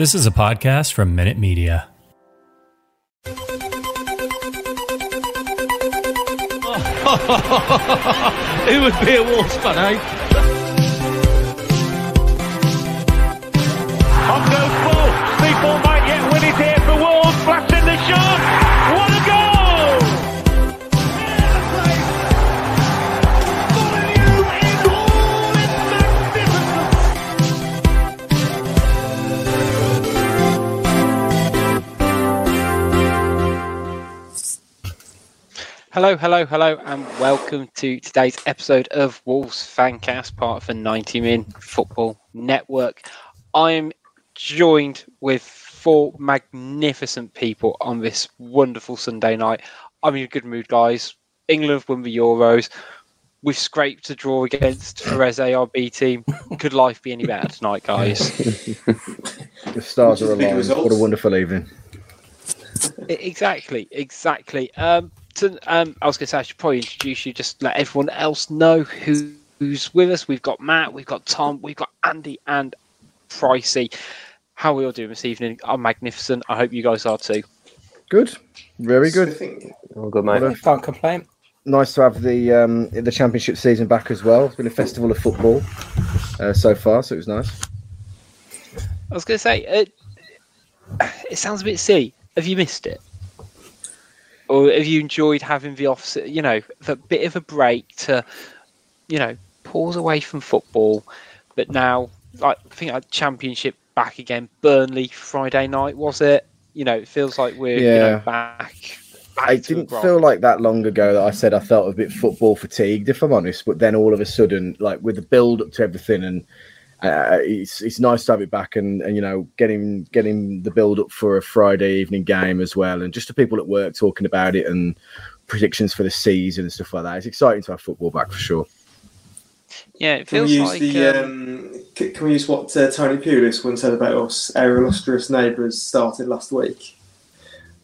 This is a podcast from Minute Media. Who would be a Wolves fan, eh? On goes ball. People might yet win it here for Wolves. Flash Hello, hello, hello, and welcome to today's episode of Wolves Fancast, part of the 90 Min Football Network. I'm joined with four magnificent people on this wonderful Sunday night. I'm in a good mood, guys. England have won the Euros. We've scraped a draw against Perez ARB team. Could life be any better tonight, guys? The stars are Which is big aligned. What a wonderful evening. Exactly, exactly. Um, to, um, I was going to say I should probably introduce you, just let everyone else know who, who's with us. We've got Matt, we've got Tom, we've got Andy, and Pricey. How are we all doing this evening? I'm magnificent. I hope you guys are too. Good. Very I good. think All good, mate. What a- Can't complain. Nice to have the um, the championship season back as well. It's been a festival of football uh, so far, so it was nice. I was going to say it. It sounds a bit silly. Have you missed it, or have you enjoyed having the off? You know, the bit of a break to, you know, pause away from football, but now, like I think like Championship back again. Burnley Friday night was it? You know, it feels like we're you know, back. back I didn't feel like that long ago that I said I felt a bit football fatigued, if I'm honest. But then all of a sudden, like with the build up to everything, and uh, it's it's nice to have it back, and, and you know, getting getting the build up for a Friday evening game as well, and just the people at work talking about it and predictions for the season and stuff like that. It's exciting to have football back for sure. Yeah, it can feels we use like. the um, um, can we use what uh, Tony Pulis once said about us? Our illustrious neighbours started last week.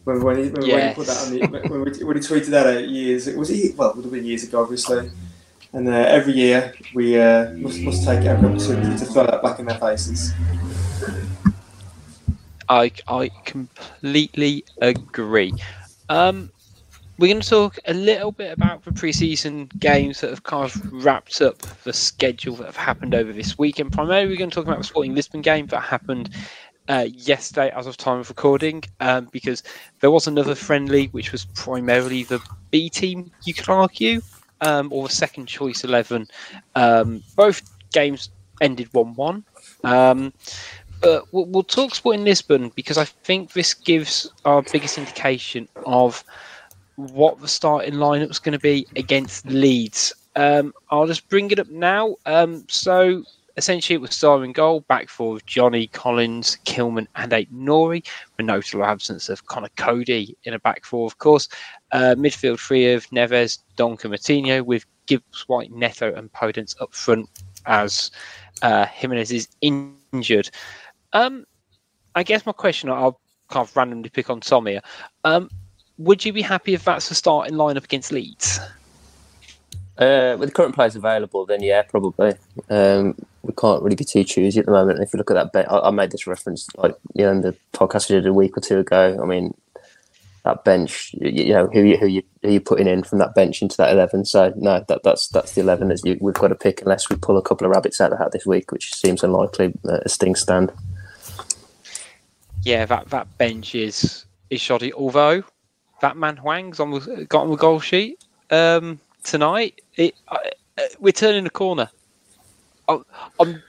When, when, he, when, when he put that on the, when, we, when he tweeted that out years, was he? Well, it would have been years ago, obviously. And uh, every year we uh, must, must take every opportunity to throw that back in their faces. I I completely agree. Um, we're going to talk a little bit about the preseason games that have kind of wrapped up the schedule that have happened over this weekend. Primarily, we're going to talk about the Sporting Lisbon game that happened uh, yesterday, as of time of recording, um, because there was another friendly, which was primarily the B team, you could argue, um, or the second choice eleven. Um, both games ended one-one. Um, but we'll, we'll talk Sporting Lisbon because I think this gives our biggest indication of what the starting lineup's going to be against Leeds. Um, I'll just bring it up now. Um, so essentially, it was star in goal, back four of Johnny Collins, Kilman, and Aït-Nouri, with notable absence of Conor Coady in a back four, of course. Uh, midfield three of Neves, Donker, Moutinho, with Gibbs, White, Neto, and Podence up front as uh, Jimenez is injured. Um, I guess my question, I'll kind of randomly pick on Tom here. Um, would you be happy if that's the starting lineup against Leeds? Uh, with the current players available, then yeah, probably. Um, we can't really be too choosy at the moment. If you look at that, bench, I, I made this reference like you know in the podcast we did a week or two ago. I mean, that bench, you, know, who you who you who you putting in from that bench into that eleven. So no, that that's that's the eleven as you, we've got to pick unless we pull a couple of rabbits out of the hat this week, which seems unlikely uh, as things stand. yeah, that, that bench is is shoddy. Although that man Hwang's on the, got on the goal sheet um, tonight. It, uh, we're turning the corner. I, I'm,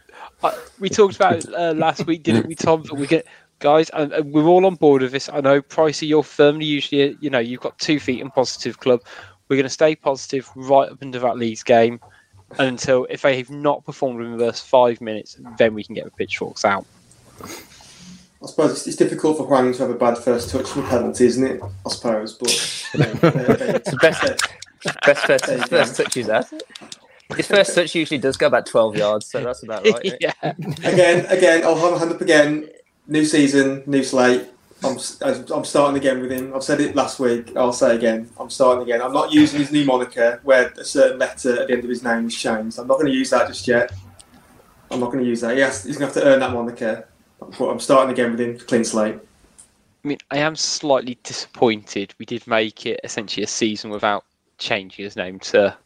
I, we talked about uh, last week, didn't we, Tom? That we get guys, and, and, we're all on board with this. I know, Pricey, you're firmly usually, you know, you've got two feet in positive club. We're going to stay positive right up into that Leeds game until if they have not performed in the first five minutes, then we can get the pitchforks out. I suppose it's, it's, difficult for Hwang to have a bad first touch from penalty, isn't it? I suppose, but you know, it's the best, best first, first touch he's had. His first touch usually does go about twelve yards, so that's about right. right? yeah. Again, again, I'll have a hand up again. New season, new slate. I'm I'm starting again with him. I've said it last week. I'll say again. I'm starting again. I'm not using his new moniker where a certain letter at the end of his name is changed. I'm not going to use that just yet. I'm not going to use that. Yes, he's going to have to earn that moniker. But I'm starting again with him. Clean slate. I mean, I am slightly disappointed. We did make it essentially a season without changing his name to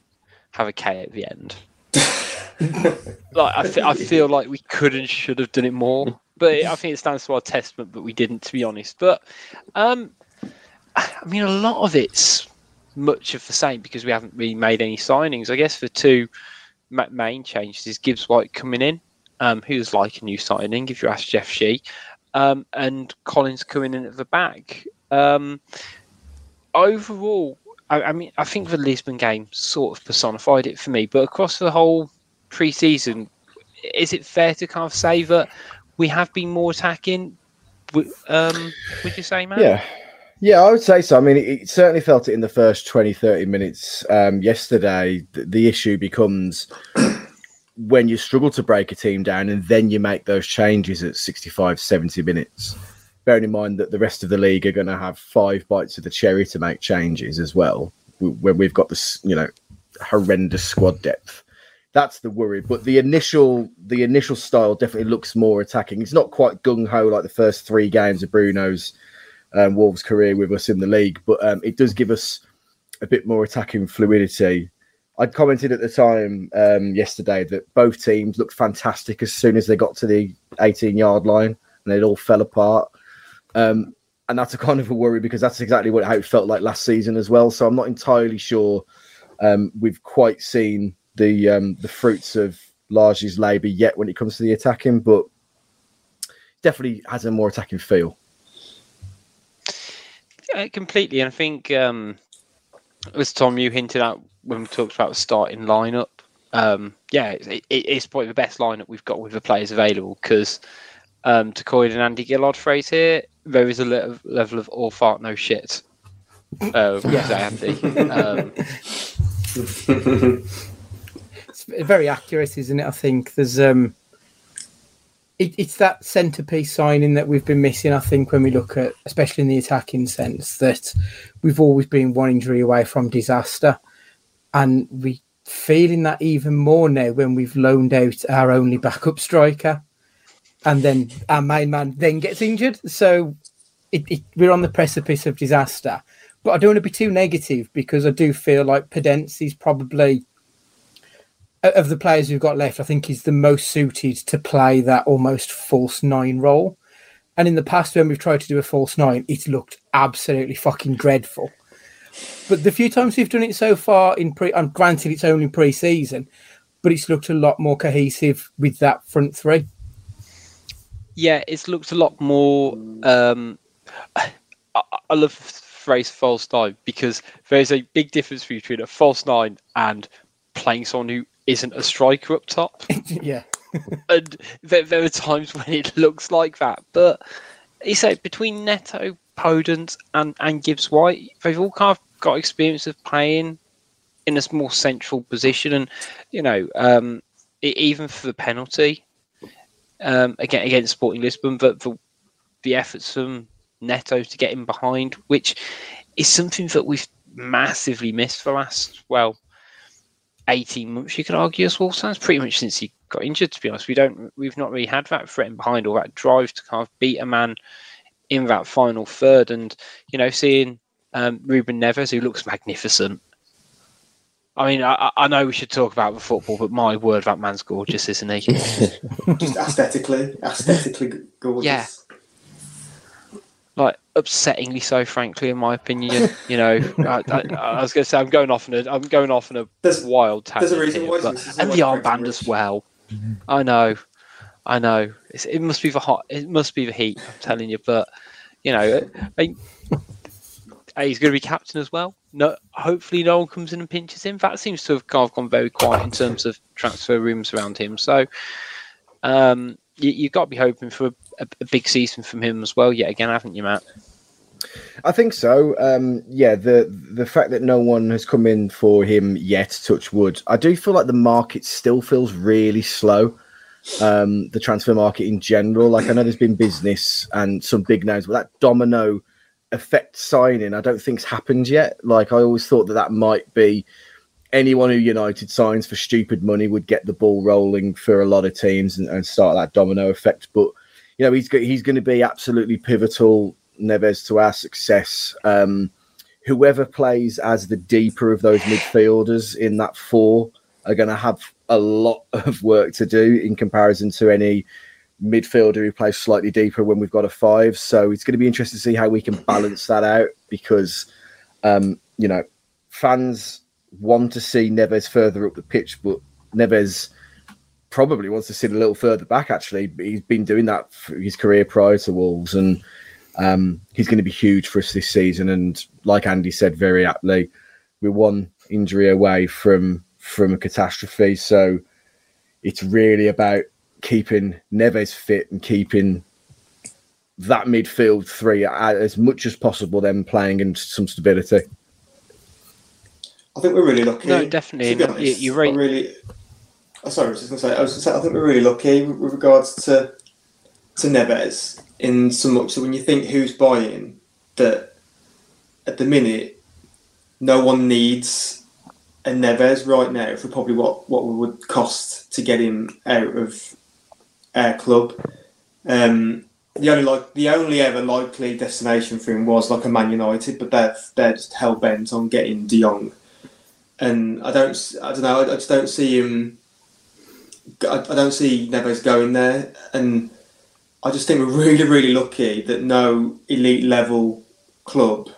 have a K at the end. like I, f- I feel like we could and should have done it more but I think it stands to our testament but we didn't, to be honest. But um, I mean, a lot of it's much of the same because we haven't really made any signings. I guess the two main changes is Gibbs White coming in, um, who's like a new signing if you ask Jeff Shi, um, and Collins coming in at the back. Um, overall, I, I, mean, I think the Lisbon game sort of personified it for me. But across the whole pre-season, is it fair to kind of say that we have been more attacking. Um, would you say, man? Yeah. Yeah, I would say so. I mean, it, it certainly felt it in the first 20, 30 minutes. Um, yesterday, the, the issue becomes when you struggle to break a team down and then you make those changes at 65, 70 minutes. Bearing in mind that the rest of the league are going to have five bites of the cherry to make changes as well, when we've got this, you know, horrendous squad depth that's the worry. But the initial the initial style definitely looks more attacking. It's not quite gung ho like the first three games of Bruno's um, Wolves career with us in the league, but um, it does give us a bit more attacking fluidity. I'd commented at the time um, yesterday that both teams looked fantastic as soon as they got to the 18 yard line and it all fell apart. Um, and that's a kind of a worry because that's exactly what how it felt like last season as well. So I'm not entirely sure um, we've quite seen the um, the fruits of Lage's labour yet when it comes to the attacking, but definitely has a more attacking feel. Yeah, completely, and I think um, as Tom you hinted at when we talked about the starting lineup, um, yeah, it, it's probably the best lineup we've got with the players available because um, to coin an Andy Gillard phrase here, there is a level, level of all fart no shit. Uh, yes, Andy. Um, very accurate, isn't it? I think there's um, it, it's that centerpiece signing that we've been missing. I think when we look at, especially in the attacking sense, that we've always been one injury away from disaster, and we feeling that even more now when we've loaned out our only backup striker, and then our main man then gets injured. So it, it, we're on the precipice of disaster. But I don't want to be too negative because I do feel like Podence is probably of the players we've got left, I think he's the most suited to play that almost false nine role. And in the past, when we've tried to do a false nine, it's looked absolutely fucking dreadful. But the few times we've done it so far in pre, and granted it's only pre-season, but it's looked a lot more cohesive with that front three. Yeah, it's looked a lot more. Um, I, I love the phrase false nine because there's a big difference between a false nine and playing someone who isn't a striker up top. yeah. and there, there, are times when it looks like that. But you say between Neto, Podence, and, and Gibbs White, they've all kind of got experience of playing in a more central position. And, you know, um, it, even for the penalty um, again against Sporting Lisbon, but the, the efforts from Neto to get him behind, which is something that we've massively missed for last, well, 18 months, you could argue, as well. Sounds pretty much since he got injured, to be honest. We don't, we've not really had that threat behind or that drive to kind of beat a man in that final third. And, you know, seeing um, Ruben Neves, who looks magnificent. I mean, I, I, know we should talk about the football, but my word, that man's gorgeous, isn't he? Just aesthetically, aesthetically gorgeous. Yeah. Upsettingly so, frankly, in my opinion. You know, I, I, I, was going to say I'm going off in a I'm going off in a there's, wild tangent. There's a reason here, why but, and the armband as well. Mm-hmm. I know, I know. It's, it must be the hot. It must be the heat. I'm telling you, but you know, I, he's going to be captain as well. No, hopefully no one comes in and pinches him. That seems to have kind of gone very quiet in terms of transfer rooms around him. So, um, you, have got to be hoping for a, a, a, big season from him as well. Yet again, haven't you, Matt? I think so. Um, yeah, the the fact that no one has come in for him yet, touch wood. I do feel like the market still feels really slow. Um, the transfer market in general. Like I know there's been business and some big names, but that domino effect signing, I don't think's happened yet. Like I always thought that that might be anyone who United signs for stupid money would get the ball rolling for a lot of teams and, and start that domino effect. But you know, he's he's going to be absolutely pivotal, Neves, to our success. Um, whoever plays as the deeper of those midfielders in that four are going to have a lot of work to do in comparison to any midfielder who plays slightly deeper when we've got a five. So it's going to be interesting to see how we can balance that out because, um, you know, fans want to see Neves further up the pitch, but Neves probably wants to sit a little further back. Actually, he's been doing that for his career prior to Wolves, and um, he's going to be huge for us this season. And like Andy said very aptly, we're one injury away from from a catastrophe. So it's really about keeping Neves fit and keeping that midfield three as much as possible, then playing in some stability. I think we're really lucky. No, definitely. Honest, you're right. really. Oh, sorry, I was just going to say. I was say. I think we're really lucky with regards to to Neves in so much that when you think who's buying, that at the minute, no one needs a Neves right now for probably what what we would cost to get him out of our club. Um, the only like the only ever likely destination for him was like a Man United, but they're they're just hell bent on getting De Jong and I don't, I don't know, I just don't see him. I, I don't see Neves going there, and I just think we're really, really lucky that no elite level club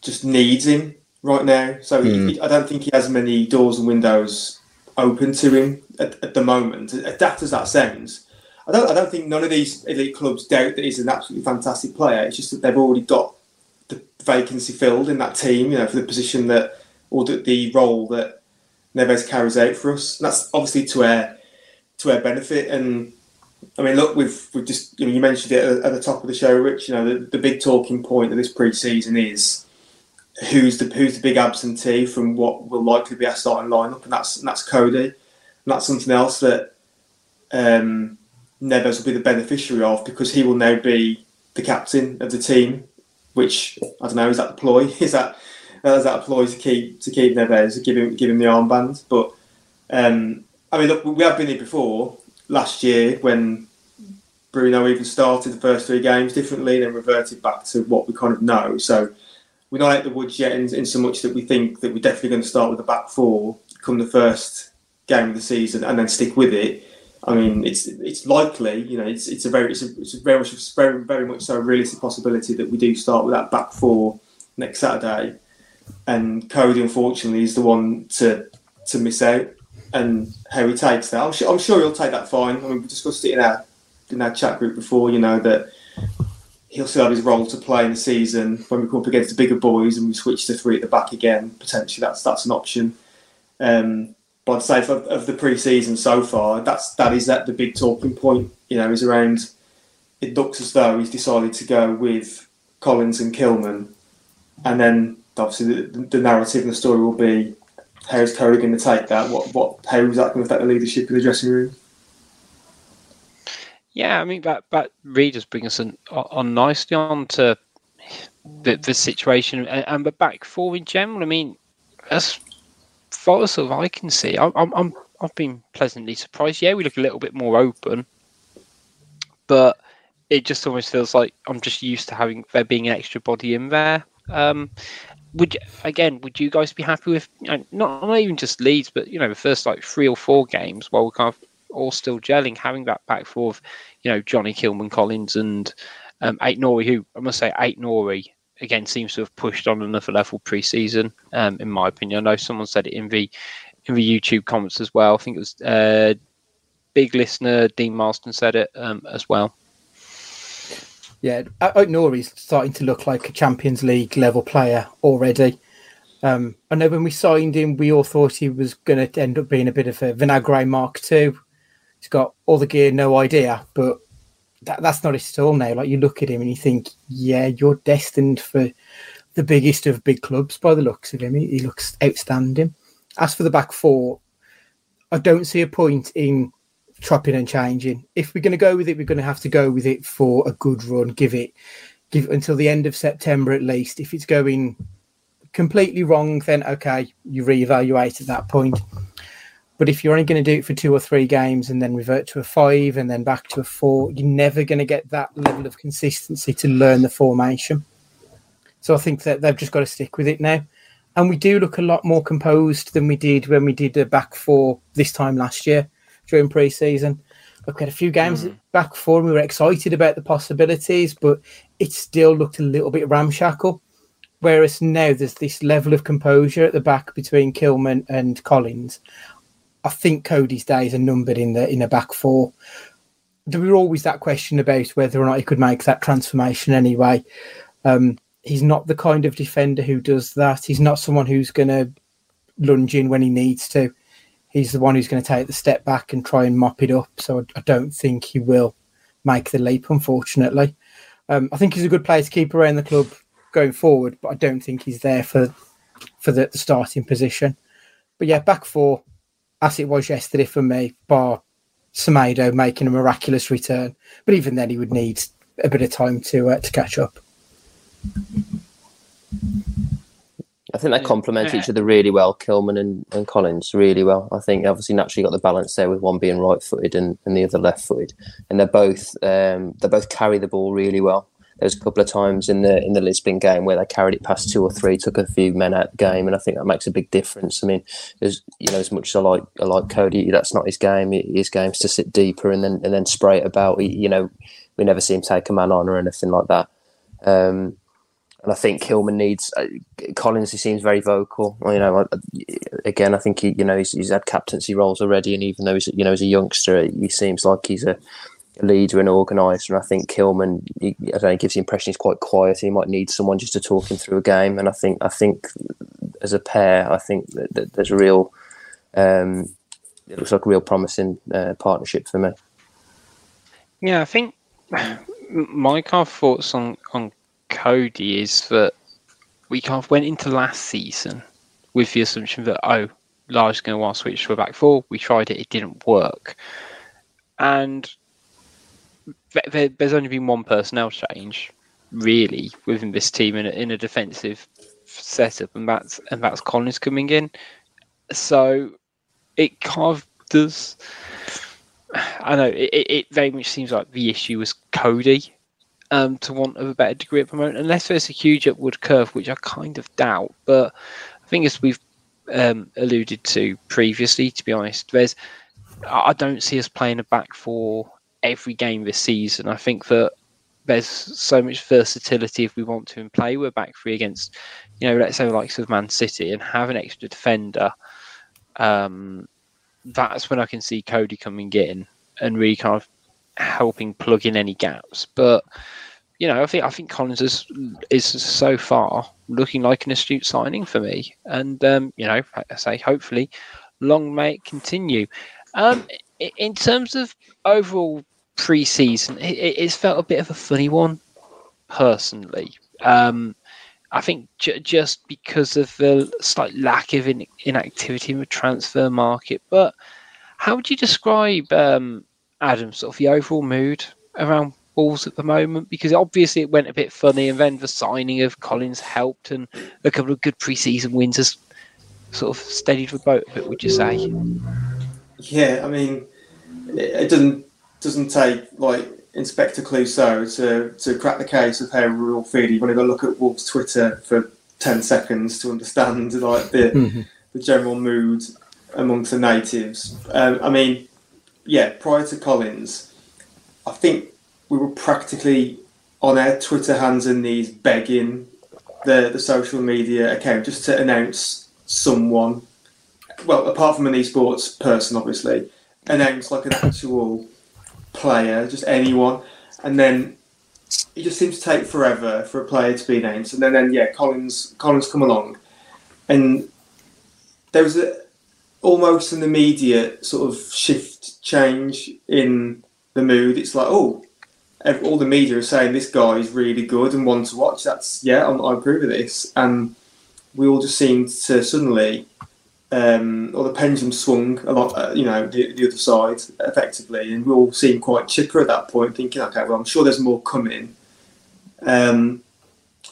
just needs him right now. So mm. he. I don't think he has many doors and windows open to him at, at the moment. As daft as that sounds, I don't. I don't think none of these elite clubs doubt that he's an absolutely fantastic player. It's just that they've already got the vacancy filled in that team. You know, for the position that or the, the role that Neves carries out for us. And that's obviously to our to our benefit. And I mean, look, we've we've just you know you mentioned it at, the top of the show, Rich. You know, the, the big talking point of this pre-season is who's the who's the big absentee from what will likely be our starting lineup, and that's and that's Coady, And that's something else that um, Neves will be the beneficiary of because he will now be the captain of the team. Which I don't know, is that the ploy? Is that is that that ploy to keep to keep Neves, give him give him the armband. But um, I mean, look, we have been here before last year when Bruno even started the first three games differently, and then reverted back to what we kind of know. So we're not at the woods yet, in, in so much that we think that we're definitely going to start with the back four come the first game of the season and then stick with it. I mean, it's it's likely, you know, it's it's a very it's a, it's a very much very very much so a realistic possibility that we do start with that back four next Saturday and Coady unfortunately is the one to to miss out. And how he takes that, I'm sure, I'm sure he'll take that fine. I mean, we discussed it in our in our chat group before. You know that he'll still have his role to play in the season when we come up against the bigger boys and we switch to three at the back again. Potentially, that's that's an option. Um, but I'd say of, of the pre-season so far, that's that is that the big talking point. You know, is around. It looks as though he's decided to go with Collins and Kilman, and then obviously the, the narrative and the story will be how's Terry going to take that? What what how is that going to affect the leadership in the dressing room? Yeah, I mean that that really does bring us on, on nicely on to the, the situation and, and the back four in general. I mean, as far as I can see, I'm, I'm I've been pleasantly surprised. Yeah, we look a little bit more open, but it just almost feels like I'm just used to having there being an extra body in there. Um, would again, would you guys be happy with you know, not not even just Leeds, but you know the first like three or four games while we're kind of all still gelling, having that back four of you know Johnny Kilman, Collins, and Um, Aït-Nouri, who I must say, Aït-Nouri again seems to have pushed on another level pre-season. Um, in my opinion, I know someone said it in the in the YouTube comments as well. I think it was uh, big listener Dean Marston said it um, as well. Yeah, Aït-Nouri's starting to look like a Champions League level player already. Um, I know when we signed him, we all thought he was going to end up being a bit of a Vinagre Mark II. He's got all the gear, no idea, but that, that's not his at all now. Like you look at him and you think, yeah, you're destined for the biggest of big clubs by the looks of him. He, he looks outstanding. As for the back four, I don't see a point in chopping and changing. If we're going to go with it, we're going to have to go with it for a good run. Give it, give it until the end of September at least. If it's going completely wrong, then okay, you reevaluate at that point. But if you're only going to do it for two or three games and then revert to a five and then back to a four, you're never going to get that level of consistency to learn the formation. So I think that they've just got to stick with it now. And we do look a lot more composed than we did when we did the back four this time last year during pre-season. Look at a few games mm. back four, and we were excited about the possibilities, but it still looked a little bit ramshackle. Whereas now there's this level of composure at the back between Kilman and Collins. I think Coady's days are numbered in the in a back four. There was always that question about whether or not he could make that transformation anyway. Um, he's not the kind of defender who does that. He's not someone who's going to lunge in when he needs to. He's the one who's going to take the step back and try and mop it up. So I don't think he will make the leap, unfortunately. Um, I think he's a good player to keep around the club going forward, but I don't think he's there for for the, the starting position. But yeah, back four, as it was yesterday for me, bar Semedo making a miraculous return. But even then, he would need a bit of time to uh, to catch up. I think they complement each other really well, Kilman and, and Collins, really well. I think obviously naturally got the balance there with one being right footed and, and the other left footed. And they're both um, they both carry the ball really well. There was a couple of times in the in the Lisbon game where they carried it past two or three, took a few men out of the game, and I think that makes a big difference. I mean, as you know, as much as I like I like Coady, that's not his game. His game's to sit deeper and then and then spray it about. You know, we never see him take a man on or anything like that. Um, and I think Kilman needs uh, Collins. He seems very vocal. You know, again, I think he, you know, he's, he's, had captaincy roles already, and even though he's, you know, as a youngster, he seems like he's a leader and organizer. And I think Kilman, he, I don't know, gives the impression he's quite quiet. He might need someone just to talk him through a game. And I think, I think, as a pair, I think that, that there's a real, um, it looks like a real promising uh, partnership for me. Yeah, I think my kind of thoughts on on Coady is that we kind of went into last season with the assumption that oh, Lage's going to want to switch to a back four. We tried it; it didn't work, and there's only been one personnel change really within this team in a, in a defensive setup, and that's and that's Collins coming in. So it kind of does. I know it, it very much seems like the issue was Coady um, to want of a better degree at the moment, unless there's a huge upward curve, which I kind of doubt. But I think as we've um, alluded to previously, to be honest, there's I don't see us playing a back for every game this season. I think that there's so much versatility if we want to in play. We're back three against, you know, let's say likes of Man City and have an extra defender. Um, that's when I can see Coady coming in and really kind of helping plug in any gaps. But you know, I think I think Collins is is so far looking like an astute signing for me, and um, you know, I say hopefully, long may it continue. Um, in terms of overall pre-season, it, it's felt a bit of a funny one, personally. Um, I think j- just because of the slight lack of in- inactivity in the transfer market. But how would you describe um, Adam, sort of the overall mood around Wolves at the moment? Because obviously it went a bit funny, and then the signing of Collins helped, and a couple of good preseason wins has sort of steadied the boat a bit. Would you say? Yeah, I mean, it doesn't doesn't take like Inspector Clouseau to to crack the case of how we all feel. You've only got to look at Wolves Twitter for ten seconds to understand like the mm-hmm. the general mood amongst the natives. Um, I mean, yeah, prior to Collins, I think we were practically on our Twitter hands and knees begging the, the social media account just to announce someone. Well, apart from an esports person, obviously, announce like an actual player, just anyone, and then it just seems to take forever for a player to be announced, and then, then yeah, Collins Collins come along, and there was a almost an immediate sort of shift change in the mood. It's like, oh, all the media are saying this guy is really good and one to watch. That's yeah, I'm, I agree with this, and we all just seemed to suddenly, um, or the pendulum swung a lot, uh, you know, the, the other side effectively, and we all seemed quite chipper at that point, thinking, okay, well, I'm sure there's more coming. Um,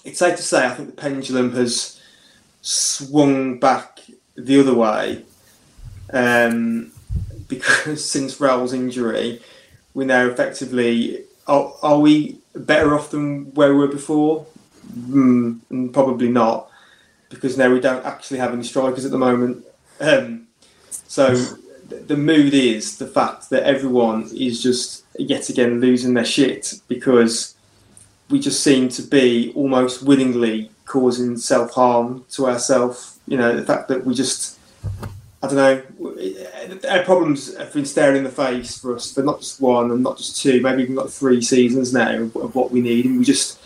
it's safe to say, I think the pendulum has swung back the other way um, because since Raul's injury, we now effectively are, are we better off than where we were before? Mm, probably not, because now we don't actually have any strikers at the moment. Um, so the mood is the fact that everyone is just yet again losing their shit because we just seem to be almost willingly causing self harm to ourselves. You know, the fact that we just I don't know. Uh, our problems have been staring in the face for us for not just one and not just two, maybe even got three seasons now of, what we need, and we just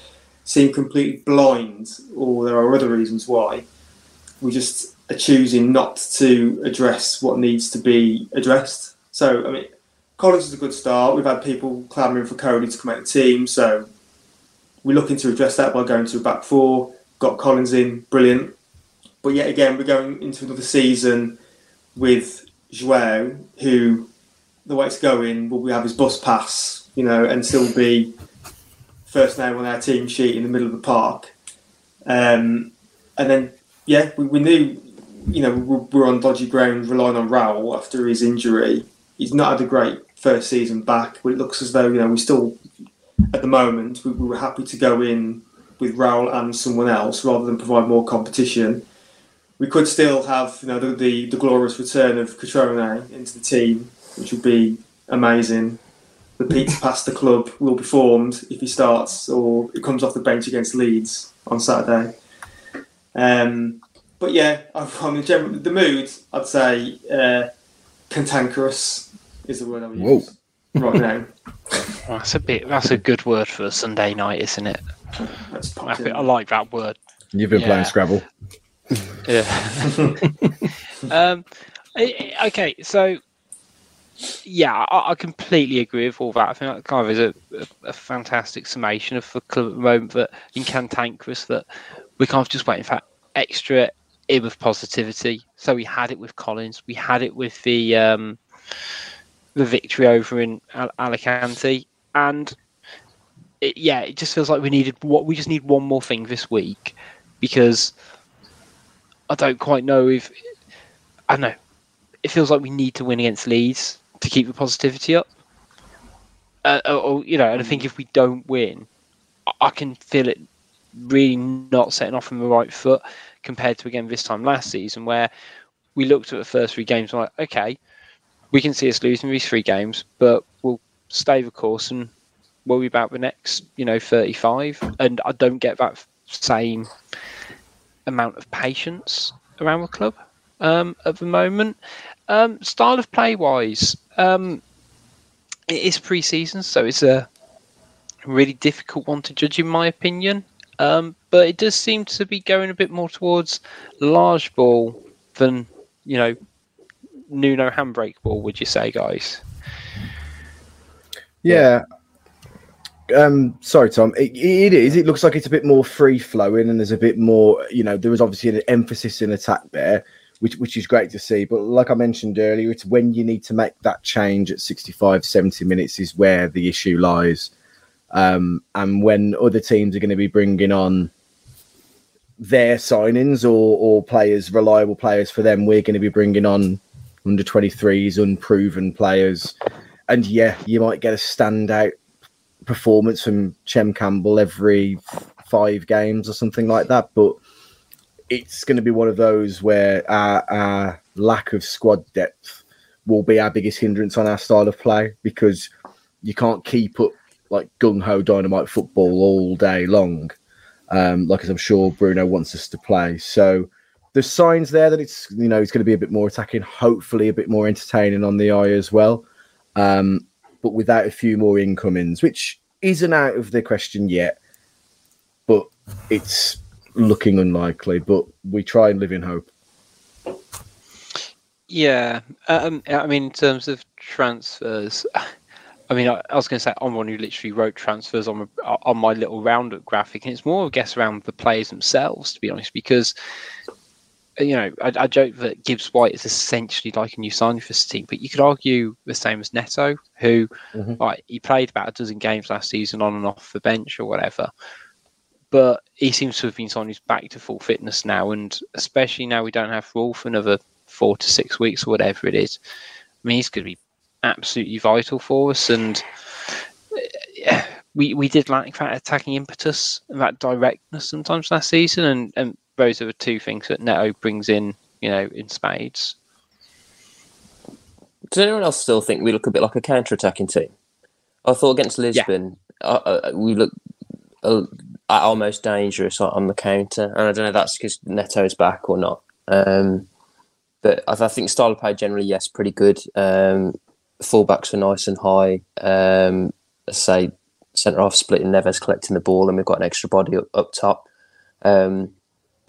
seem completely blind, or there are other reasons why. We just are choosing not to address what needs to be addressed. So, I mean, Collins is a good start. We've had people clamouring for Coady to come out of the team, so we're looking to address that by going to a back four. Got Collins in, brilliant. But yet again, we're going into another season with Joao, who the way it's going will we have his bus pass, you know, and still be first name on our team sheet in the middle of the park. Um, and then, yeah, we, we knew, you know, we were on dodgy ground relying on Raul after his injury. He's not had a great first season back, but it looks as though, you know, we still, at the moment, we, we were happy to go in with Raul and someone else rather than provide more competition we could still have you know the, the, the glorious return of Cutrone into the team, which would be amazing. The Pizza Pasta Club will be formed if he starts or he comes off the bench against Leeds on Saturday. Um, but yeah, I mean, generally, the mood, I'd say uh, cantankerous is the word I would use right now. That's a bit. That's a good word for a Sunday night, isn't it? I, I, like that word. You've been yeah. playing Scrabble. Yeah. um, okay, so yeah, I, I, completely agree with all that. I think that kind of is a, a, a fantastic summation of the club at the moment that in cantankerous that we're kind of just waiting for extra ebb of positivity. So we had it with Collins, we had it with the um, the victory over in Al- Alicante, and it, yeah, it just feels like we needed what we just need one more thing this week because I don't quite know if I don't know. It feels like we need to win against Leeds to keep the positivity up. Uh, or, or, you know, and I think if we don't win, I can feel it really not setting off on the right foot compared to again this time last season where we looked at the first three games and like, okay, we can see us losing these three games, but we'll stay the course and worry about the next, you know, 35. And I don't get that same amount of patience around the club um, at the moment. Um, style of play wise, um, it is pre-season, so it's a really difficult one to judge, in my opinion. Um, but it does seem to be going a bit more towards Lage ball than you know Nuno handbrake ball. Would you say, guys? Yeah, um, sorry, Tom. It, it is. It looks like it's a bit more free flowing, and there's a bit more. You know, there was obviously an emphasis in attack there, which which is great to see. But like I mentioned earlier, it's when you need to make that change at 65, 70 minutes is where the issue lies. Um, and when other teams are going to be bringing on their signings or or players, reliable players for them, we're going to be bringing on under 23s, unproven players. And yeah, you might get a standout performance from Chem Campbell every five games or something like that. But it's going to be one of those where our, our, lack of squad depth will be our biggest hindrance on our style of play because you can't keep up like gung ho dynamite football all day long, um, like as I'm sure Bruno wants us to play. So there's signs there that it's you know it's going to be a bit more attacking, hopefully a bit more entertaining on the eye as well, um, but without a few more incomings, which isn't out of the question yet, but it's looking unlikely. But we try and live in hope. Yeah, um, I mean, in terms of transfers, I mean, I, I was going to say I'm one who literally wrote transfers on on my little roundup graphic, and it's more, I guess, around the players themselves, to be honest, because you know, I, I joke that Gibbs White is essentially like a new signing for team, but you could argue the same as Neto, who mm-hmm. like he played about a dozen games last season on and off the bench or whatever. But he seems to have been someone who's back to full fitness now, and especially now we don't have Raul for another four to six weeks or whatever it is. I mean, he's going to be absolutely vital for us. And yeah, we, we did lack that attacking impetus and that directness sometimes last season. And, and those are the two things that Neto brings in, you know, in spades. Does anyone else still think we look a bit like a counter attacking team? I thought against Lisbon, yeah. uh, uh, we look uh, almost dangerous on the counter. And I don't know if that's because Neto's back or not. Um, but I, I think style of play generally, yes, pretty good. Um, fullbacks are nice and high. Um, say centre half splitting, Neves collecting the ball, and we've got an extra body up, up top. Um,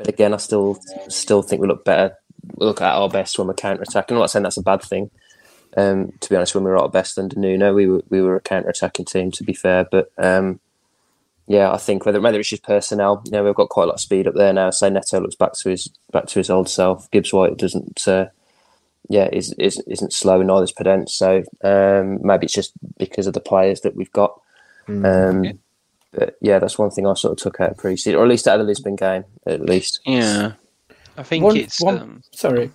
but again, I still still think we look better. We look at our best when we're counter attacking. I'm not saying that's a bad thing. Um, to be honest, when we were at our best under Nuno, we were we were a counter attacking team. To be fair, but um, yeah, I think whether whether it's just personnel, you know, we've got quite a lot of speed up there now. Say Neto looks back to his back to his old self. Gibbs White doesn't, uh, yeah, is, is isn't slow. Neither's Podence. So um, maybe it's just because of the players that we've got. Mm. Um, yeah. But yeah, that's one thing I sort of took out of pre-season, or at least out of the Lisbon game, at least. Yeah, I think one, it's. One, um... Sorry,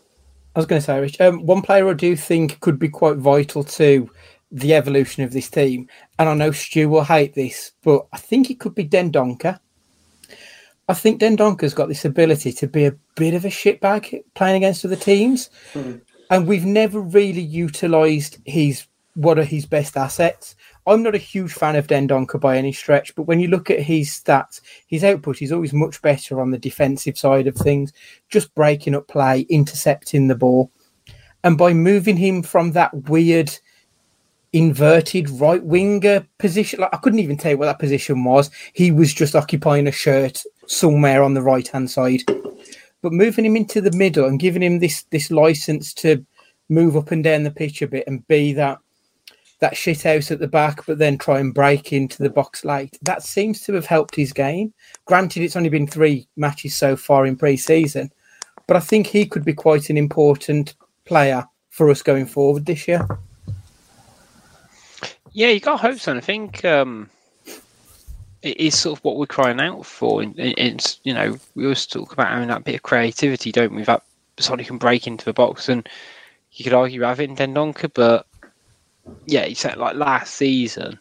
I was going to say, Rich. Um, one player I do think could be quite vital to the evolution of this team. And I know Stu will hate this, but I think it could be Dendoncker. I think Dendoncker's got this ability to be a bit of a shitbag playing against other teams. Mm-hmm. And we've never really utilised his what are his best assets. I'm not a huge fan of Dendoncker by any stretch, but when you look at his stats, his output is always much better on the defensive side of things, just breaking up play, intercepting the ball. And by moving him from that weird inverted right winger position. Like I couldn't even tell you what that position was. He was just occupying a shirt somewhere on the right hand side. But moving him into the middle and giving him this this license to move up and down the pitch a bit and be that that shit house at the back, but then try and break into the box late. That seems to have helped his game. Granted, it's only been three matches so far in pre-season, but I think he could be quite an important player for us going forward this year. Yeah, you got hopes, and I think um, it is sort of what we're crying out for. It's you know we always talk about having that bit of creativity, don't we? That somebody can break into the box, and you could argue having Dendoncker, but yeah, he said like last season,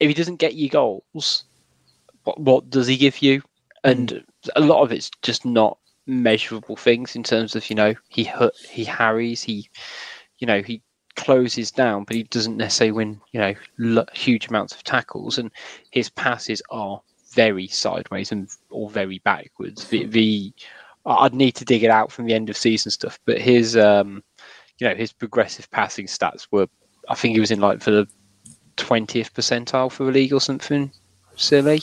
if he doesn't get you goals, what what does he give you? And mm. a lot of it's just not measurable things in terms of you know he he harries he you know he closes down, but he doesn't necessarily win, you know, l- huge amounts of tackles. And his passes are very sideways and or very backwards. The, the I'd need to dig it out from the end of season stuff, but his, um, you know, his progressive passing stats were, I think he was in like for the twentieth percentile for the league or something silly.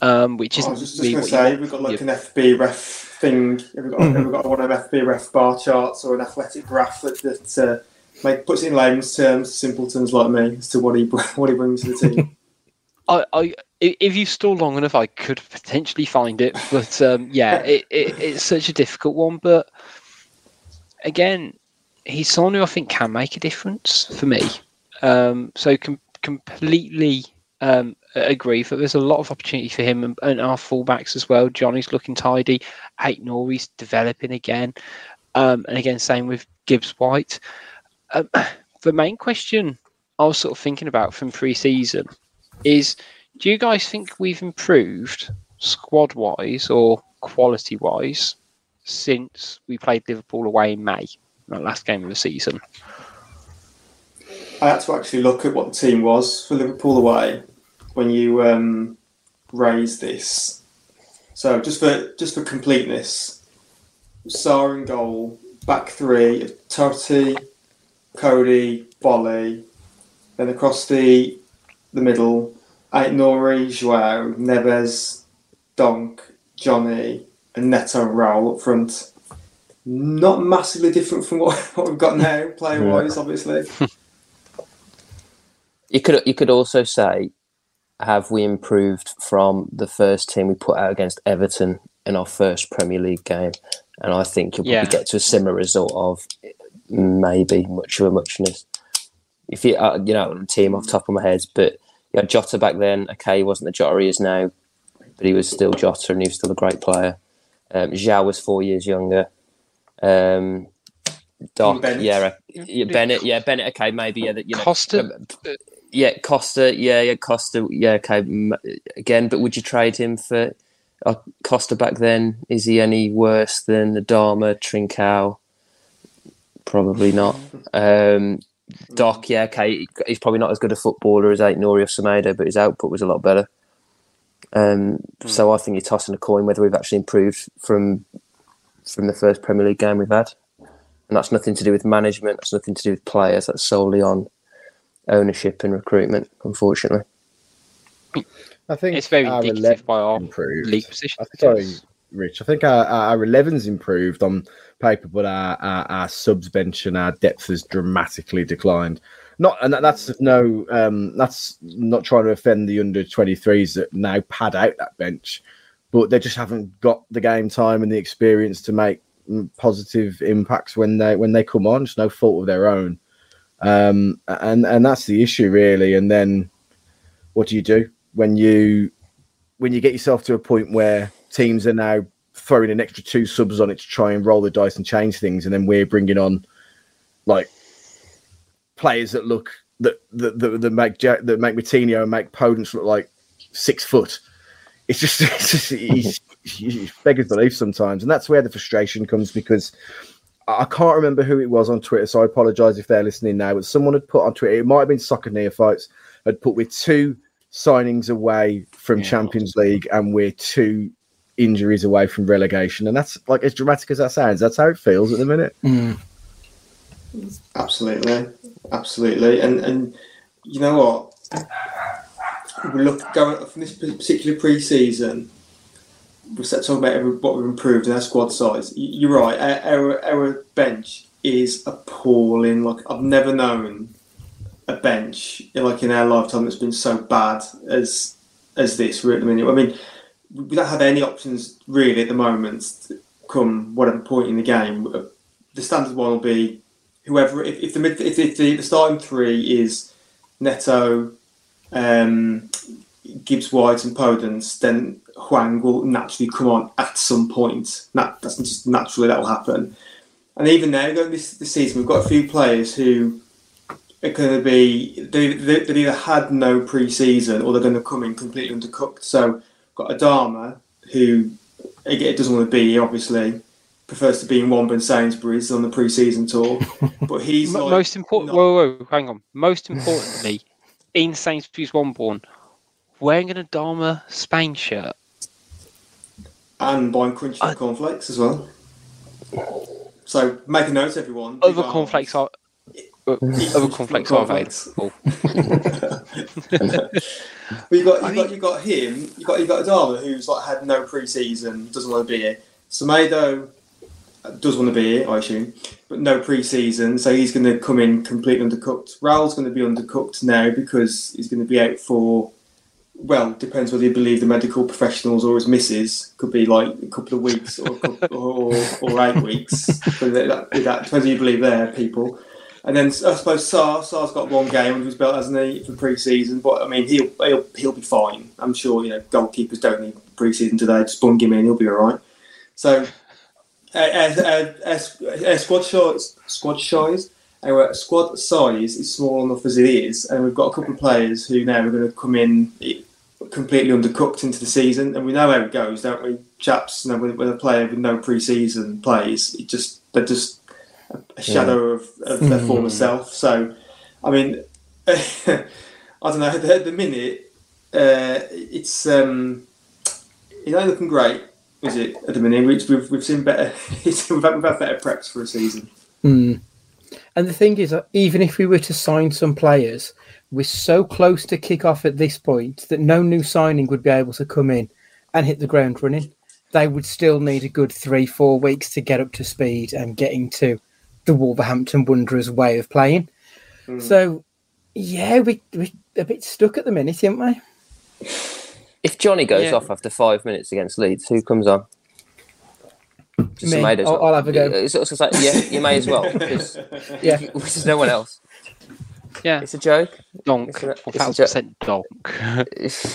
Um, which is. I was just, just going to say, we've got like an FB ref thing. Have we got, mm-hmm. have we got one of FB ref bar charts or an athletic graph that, that uh, like puts it in layman's terms, simpletons like me, as to what he what he brings to the team. I, I, if you stall long enough, I could potentially find it, but um, yeah, it, it, it's such a difficult one. But again, he's someone who I think can make a difference for me. Um, so com- completely um, agree that there's a lot of opportunity for him and, and our fullbacks as well. Johnny's looking tidy. Aït-Nouri's developing again, um, and again, same with Gibbs White. Um, the main question I was sort of thinking about from pre-season is: Do you guys think we've improved squad-wise or quality-wise since we played Liverpool away in May, that last game of the season? I had to actually look at what the team was for Liverpool away when you um, raised this. So just for just for completeness, Sá in goal, back three, Toti, Coady, Boly, then across the the middle, Aït-Nouri, Joao, Neves, Donk, Johnny, and Neto Raul up front. Not massively different from what, what we've got now, player wise, obviously. You could you could also say, have we improved from the first team we put out against Everton in our first Premier League game? And I think you'll Yeah. probably get to a similar result of maybe much of a muchness. If you uh, you know the team off the top of my head, but you had Jota back then. Okay, he wasn't the Jota he is now, but he was still Jota and he was still a great player. Um, Zhao was four years younger. Um, Doc, Bennett. yeah, yeah, Bennett, yeah, Bennett. Okay, maybe yeah, that you know, Costa? um, yeah, Costa, yeah, yeah, Costa, yeah, okay, again. But would you trade him for uh, Costa back then? Is he any worse than Adama, Trincao? Probably not. Um, Doc, yeah, okay, he's probably not as good a footballer as Aït-Nouri or Semedo, but his output was a lot better. Um, So I think you're tossing a coin whether we've actually improved from from the first Premier League game we've had, and that's nothing to do with management. That's nothing to do with players. That's solely on ownership and recruitment. Unfortunately, I think It's very our indicative by our improved. league position. Sorry, Rich. I think our, our 11's improved on paper, but our, our, our subs bench and our depth has dramatically declined. Not, and that- that's no, um, that's not trying to offend the under 23s that now pad out that bench, but they just haven't got the game time and the experience to make positive impacts when they when they come on. It's no fault of their own, um, and and that's the issue really. And then what do you do when you when you get yourself to a point where teams are now throwing an extra two subs on it to try and roll the dice and change things, and then we're bringing on like players that look that that, that, that make that make Moutinho and make Podence look like six foot. It's just, it's just mm-hmm. he's, he's beggars belief sometimes, and that's where the frustration comes because I I can't remember who it was on Twitter, so I apologise if they're listening now. But someone had put on Twitter, it might have been Soccer Neophytes, had put we're two signings away from Champions League and we're two injuries away from relegation, and that's like as dramatic as that sounds. That's how it feels at the minute. Mm. Absolutely, absolutely, and and you know what? Look going from this particular pre-season. We start talking about every- what we've improved in our squad size. You're right. Our, our bench is appalling. Like I've never known a bench like in our lifetime that's been so bad as as this. We're at the minute. I mean, we don't have any options really at the moment. Come whatever point in the game, the standard one will be whoever if, if the if, if the, the starting three is Neto, um, Gibbs White and Podence, then Hwang will naturally come on at some point. That, that's just naturally that will happen. And even now, going this, this season, we've got a few players who are going to be they, they, they either had no pre-season or they're going to come in completely undercooked. So, got Adama who again doesn't want to be here, obviously prefers to be in Wombourne and Sainsbury's on the pre-season tour, but he's like, most important. Whoa, whoa, whoa, hang on. Most importantly, in Sainsbury's Wombourne, wearing an Adama Spain shirt. and buying crunchy cornflakes as well. So make a note, everyone. Other cornflakes are. Other cornflakes are available. But you got you got you got him. You got you got Adama who's like had no pre-season, doesn't want to be here. Semedo uh, does want to be here, I assume, but no pre-season, so he's going to come in completely undercooked. Raul's going to be undercooked now because he's going to be out for. Well, depends whether you believe the medical professionals or his missus. Could be like a couple of weeks or or, or eight weeks. But that, that, depends you believe their people. And then I suppose Sá, Sá's got one game under his belt, hasn't he, for pre-season? But I mean, he'll he'll, he'll be fine. I'm sure. You know, goalkeepers don't need pre-season today. Just bung him in, he'll be all right. So, uh, uh, uh, uh, uh, squad size, squad size, our squad size is small enough as it is, and we've got a couple of players who now are going to come in completely undercooked into the season, and we know how it goes, don't we, chaps? You know, when, when a player with no pre-season plays, it just they're just a shadow of, of their former self. So, I mean, I don't know. At the minute, uh, it's um, it ain't looking great, is it? At the minute, we've we've, we've seen better. we've, had, we've had better preps for a season. Mm. And the thing is, that even if we were to sign some players, we're so close to kick off at this point that no new signing would be able to come in and hit the ground running. They would still need a good three, four weeks to get up to speed and getting to the Wolverhampton Wanderers way of playing. Mm. So, yeah, we, we're a bit stuck at the minute, aren't we? If Jonny goes yeah. off after five minutes against Leeds, who comes on? Just Me. I'll, well. I'll, have a go. It's, it's like, yeah, you may as well because yeah, there's no one else. Yeah, it's a joke. Donk, thousand percent donk.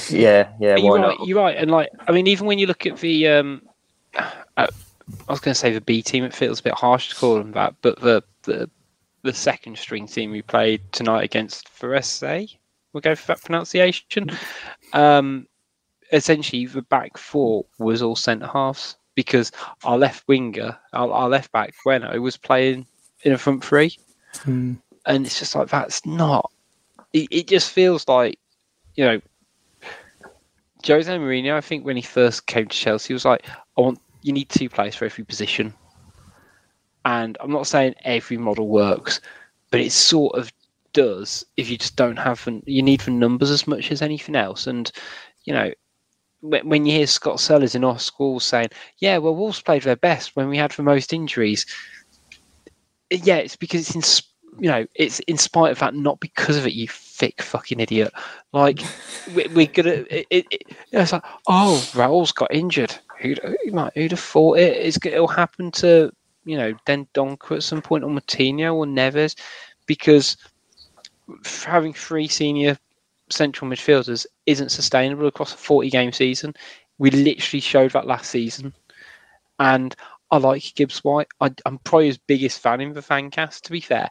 yeah, yeah. You're right. Not? You're right, and like, I mean, even when you look at the, um, uh, I was going to say the B team, it feels a bit harsh to call them that, but the the the second string team we played tonight against Forest, we'll go for that pronunciation. Um, essentially, the back four was all centre halves because our left winger, our, our left back, Bueno, was playing in a front three. Mm. And it's just like, that's not. It, it just feels like, you know, Jose Mourinho, I think when he first came to Chelsea, he was like, I want, you need two players for every position. And I'm not saying every model works, but it sort of does if you just don't have, you need for numbers as much as anything else. And, you know, when you hear Scott Sellars in our schools saying, "Yeah, well, Wolves played their best when we had the most injuries," yeah, it's because it's in you know it's in spite of that, not because of it. You thick fucking idiot! Like we, we're gonna. It, it, it, it's like, oh, Raul's got injured. Who'd who'd have thought it? It's, it'll happen to you know Dendoncker at some point, or Moutinho or Neves, because having three senior central midfielders isn't sustainable across a 40 game season. We literally showed that last season. And I like Gibbs White. I, am probably his biggest fan in the fan cast, to be fair.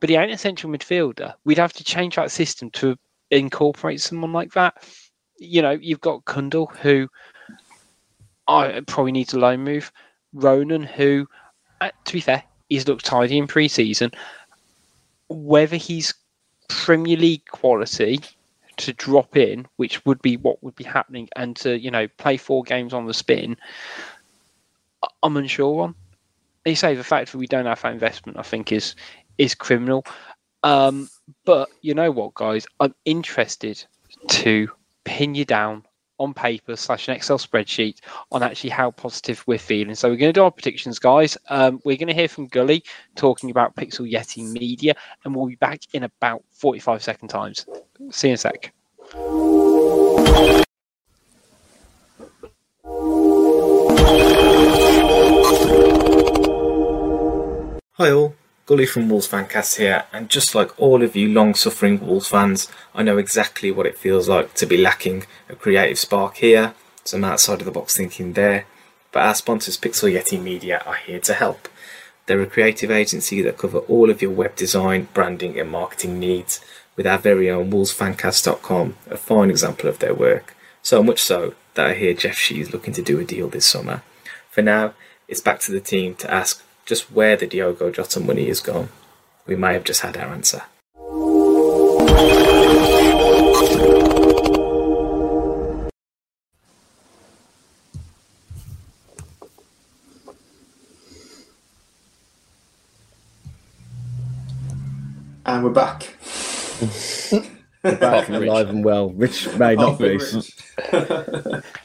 But he ain't a central midfielder. We'd have to change that system to incorporate someone like that. You know, you've got Cundle, who I probably needs a loan move. Ronan, who, uh, to be fair, he's looked tidy in pre season. Whether he's Premier League quality to drop in, which would be what would be happening, and to you know play four games on the spin, I'm unsure on. You say the fact that we don't have that investment, I think, is is criminal. Um, but you know what, guys, I'm interested to pin you down on paper slash an Excel spreadsheet on actually how positive we're feeling. So we're going to do our predictions, guys. Um, we're going to hear from Gully talking about Pixel Yeti Media, and we'll be back in about 45 second times. See you in a sec. Hi all. Gully from Wolves Fancast here, and just like all of you long suffering Wolves fans, I know exactly what it feels like to be lacking a creative spark here, some outside of the box thinking there. But our sponsors, Pixel Yeti Media, are here to help. They're a creative agency that cover all of your web design, branding, and marketing needs, with our very own WolvesFancast.com, a fine example of their work. So much so that I hear Jeff Shi is looking to do a deal this summer. For now, it's back to the team to ask just where the Diogo Jota money is gone. We may have just had our answer. And we're back. back and alive and well. Rich may not be.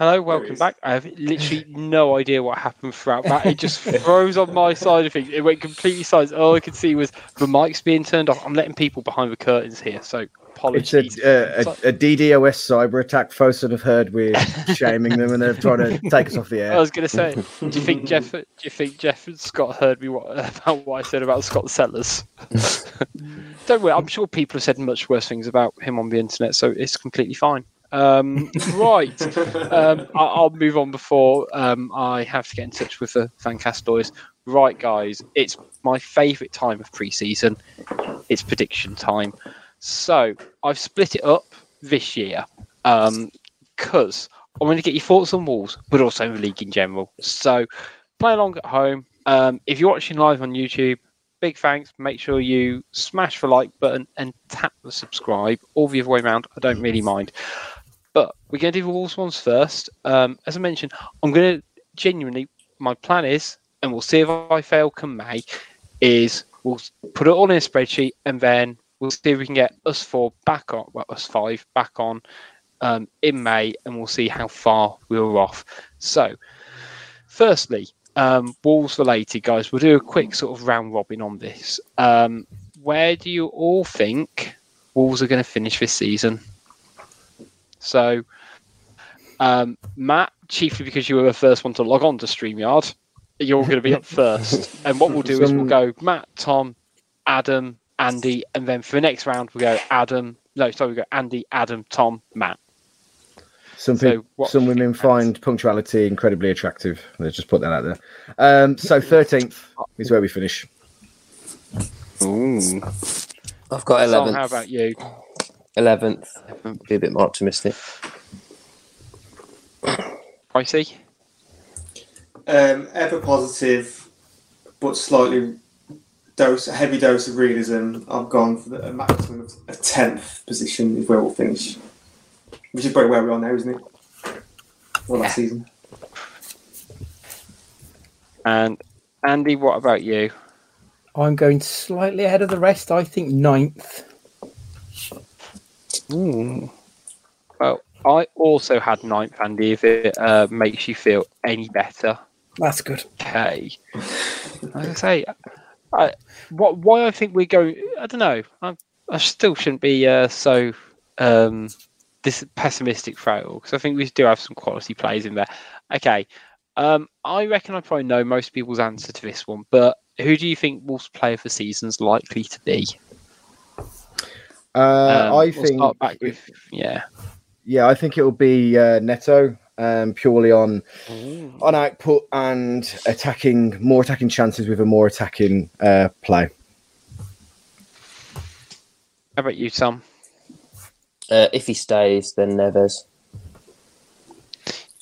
Hello, welcome back. I have literally no idea what happened throughout that. It just froze on my side of things. It went completely silent. All I could see was the mics being turned off. I'm letting people behind the curtains here, so apologies. It's a, uh, a, a, DDoS cyber attack. Fosun have heard we're shaming them and they're trying to take us off the air. I was going to say, do you think Jeff? Do you think Jeff and Scott heard me what, about what I said about Scott Sellars? Don't worry. I'm sure people have said much worse things about him on the internet, so it's completely fine. Um, right. Um, I- will move on before um, I have to get in touch with the Fancast boys. Right, guys, it's my favourite time of pre-season. It's prediction time. So I've split it up this year because I want to get your thoughts on Wolves, but also the league in general. So play along at home. Um, if you're watching live on YouTube, big thanks. Make sure you smash the like button and tap the subscribe, or the other way around. I don't really mind. We're going to do the Wolves ones first. Um, as I mentioned, I'm going to genuinely, my plan is, and we'll see if I fail come May, is we'll put it all in a spreadsheet and then we'll see if we can get us four back on, well, us five back on um, in May, and we'll see how far we were off. So, firstly, um, Wolves related, guys, we'll do a quick sort of round robin on this. Um, where do you all think Wolves are going to finish this season? So, um, Matt, chiefly because you were the first one to log on to StreamYard, you're going to be up first. and what we'll do is we'll go Matt, Tom, Adam, Andy, and then for the next round we'll go Adam. No, sorry, we go Andy, Adam, Tom, Matt. Some people, so some women find punctuality incredibly attractive. Let's just put that out there. Um, so thirteenth is where we finish. Ooh. I've got eleventh. How about you? Eleventh. Be a bit more optimistic. Pricey. Um, ever positive, but slightly dose, a heavy dose of realism. I've gone for the, a maximum of a tenth position is where we'll finish which is probably where we are now, isn't it? Well, yeah. last season. And Andy, what about you? I'm going slightly ahead of the rest. I think ninth. Hmm. Well, I also had ninth, Andy. If it uh, makes you feel any better, that's good. Okay. As I say, I, what why I think we go. I don't know. I, I still shouldn't be uh, so um, this pessimistic frail because I think we do have some quality plays in there. Okay, um, I reckon I probably know most people's answer to this one, but who do you think Wolves player for season's likely to be? Uh, um, I we'll think back with yeah, yeah. I think it will be uh, Neto, um, purely on Ooh. on output and attacking more attacking chances with a more attacking uh, play. How about you, Tom? Uh, if he stays, then Neves.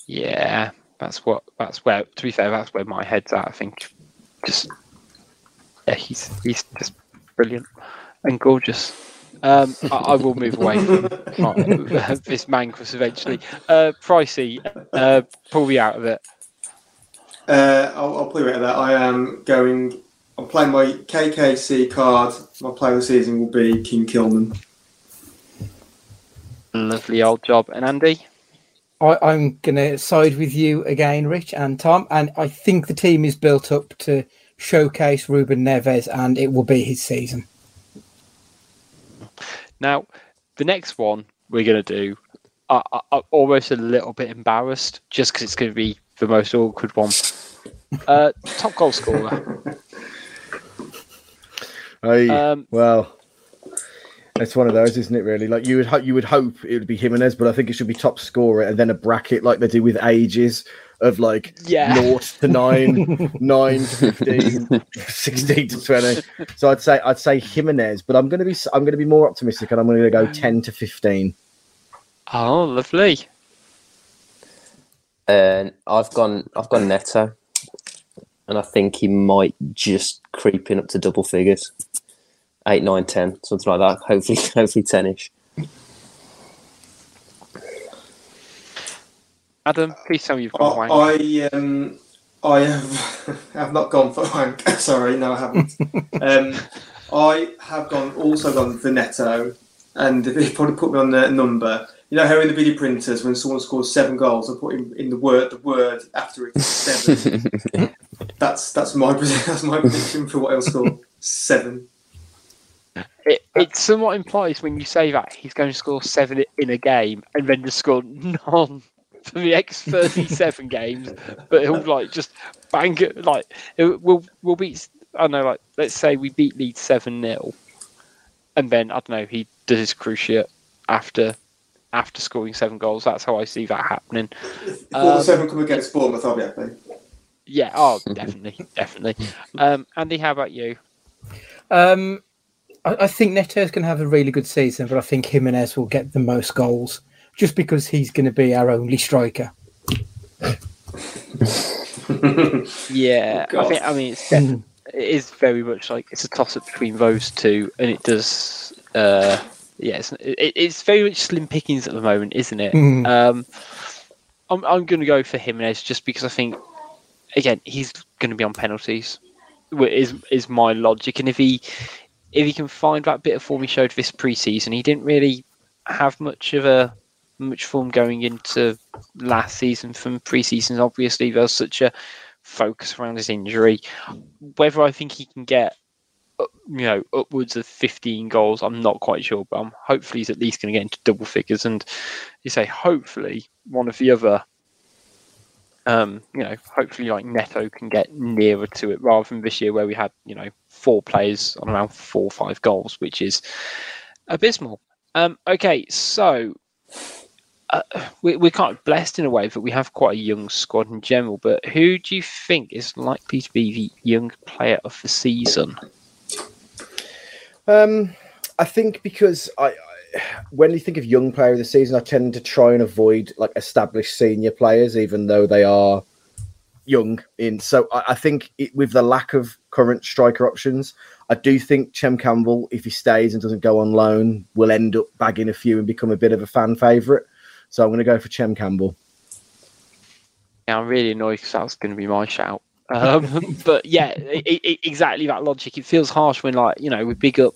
Yeah, that's what. That's where. To be fair, that's where my head's at. I think. Just yeah, he's he's just brilliant and gorgeous. Um, I, I, will move away from this Mancus eventually. Uh, Pricey, uh, pull me out of it. Uh, I'll, I'll pull you out of that. I am going. I'm playing my KKC card. My player of the season will be King Kilman. Lovely old job. And Andy? I, am going to side with you again, Rich and Tom. And I think the team is built up to showcase Ruben Neves, and it will be his season. Now, the next one we're going to do, I, am almost a little bit embarrassed just because it's going to be the most awkward one. Uh, top goal scorer. Hey, um, well, it's one of those, isn't it? Really, like you would ho- you would hope it would be Jimenez, but I think it should be top scorer and then a bracket like they do with ages of like yeah. naught to nine, nine to 15, 16 to twenty. So I'd say I'd say Jimenez, but I'm gonna be I'm gonna be more optimistic and I'm gonna go ten to fifteen. Oh, lovely. And I've gone I've gone Neto, and I think he might just creep in up to double figures eight, nine, ten, something like that. Hopefully, hopefully ten-ish. Adam, please tell me you've got wank. I um, I have have not gone for wank. Sorry, no, I haven't. um, I have gone also gone for Neto, and they probably put me on the number. You know how in the video printers, when someone scores seven goals, I put in, in the word the word after it seven. that's that's my that's my prediction for what I'll score seven. It, it somewhat implies when you say that he's going to score seven in a game and then just score none for the next 37 games, but he'll like just bang it. Like, it, we'll, we'll beat, I don't know, like, let's say we beat Leeds 7 0, and then, I don't know, he does his cruciate after after scoring seven goals. That's how I see that happening. If all um, seven come against Bournemouth, I'll be happy. Yeah, oh, definitely, definitely. Um, Andy, how about you? Um, I, I think Neto's going to have a really good season, but I think Jimenez will get the most goals just because he's going to be our only striker. yeah, I think. I mean, it's, def- it is very much like it's a toss up between those two, and it does. Uh, yes, yeah, it, it's very much slim pickings at the moment, isn't it? Mm. Um, I'm I'm going to go for Jimenez just because I think, again, he's going to be on penalties. Is is my logic, and if he if he can find that bit of form he showed this preseason, he didn't really have much of a much form going into last season from preseason. Obviously, there's such a focus around his injury. Whether I think he can get, uh, you know, upwards of 15 goals, I'm not quite sure, but I'm hopefully he's at least going to get into double figures. And you say, hopefully, one of the other, um, you know, hopefully like Neto can get nearer to it rather than this year where we had, you know, four players on around four or five goals, which is abysmal. Um, okay, so uh, we, we're kind of blessed in a way that we have quite a young squad in general, but who do you think is likely to be the young player of the season? Um, I think because I, I, when you think of young player of the season, I tend to try and avoid like established senior players, even though they are young. In so I, I think it, with the lack of current striker options, I do think Chem Campbell, if he stays and doesn't go on loan, will end up bagging a few and become a bit of a fan favourite. So I'm going to go for Chem Campbell. Yeah, I'm really annoyed because that was going to be my shout. Um, but yeah, it, it, exactly that logic. It feels harsh when, like, you know, we big up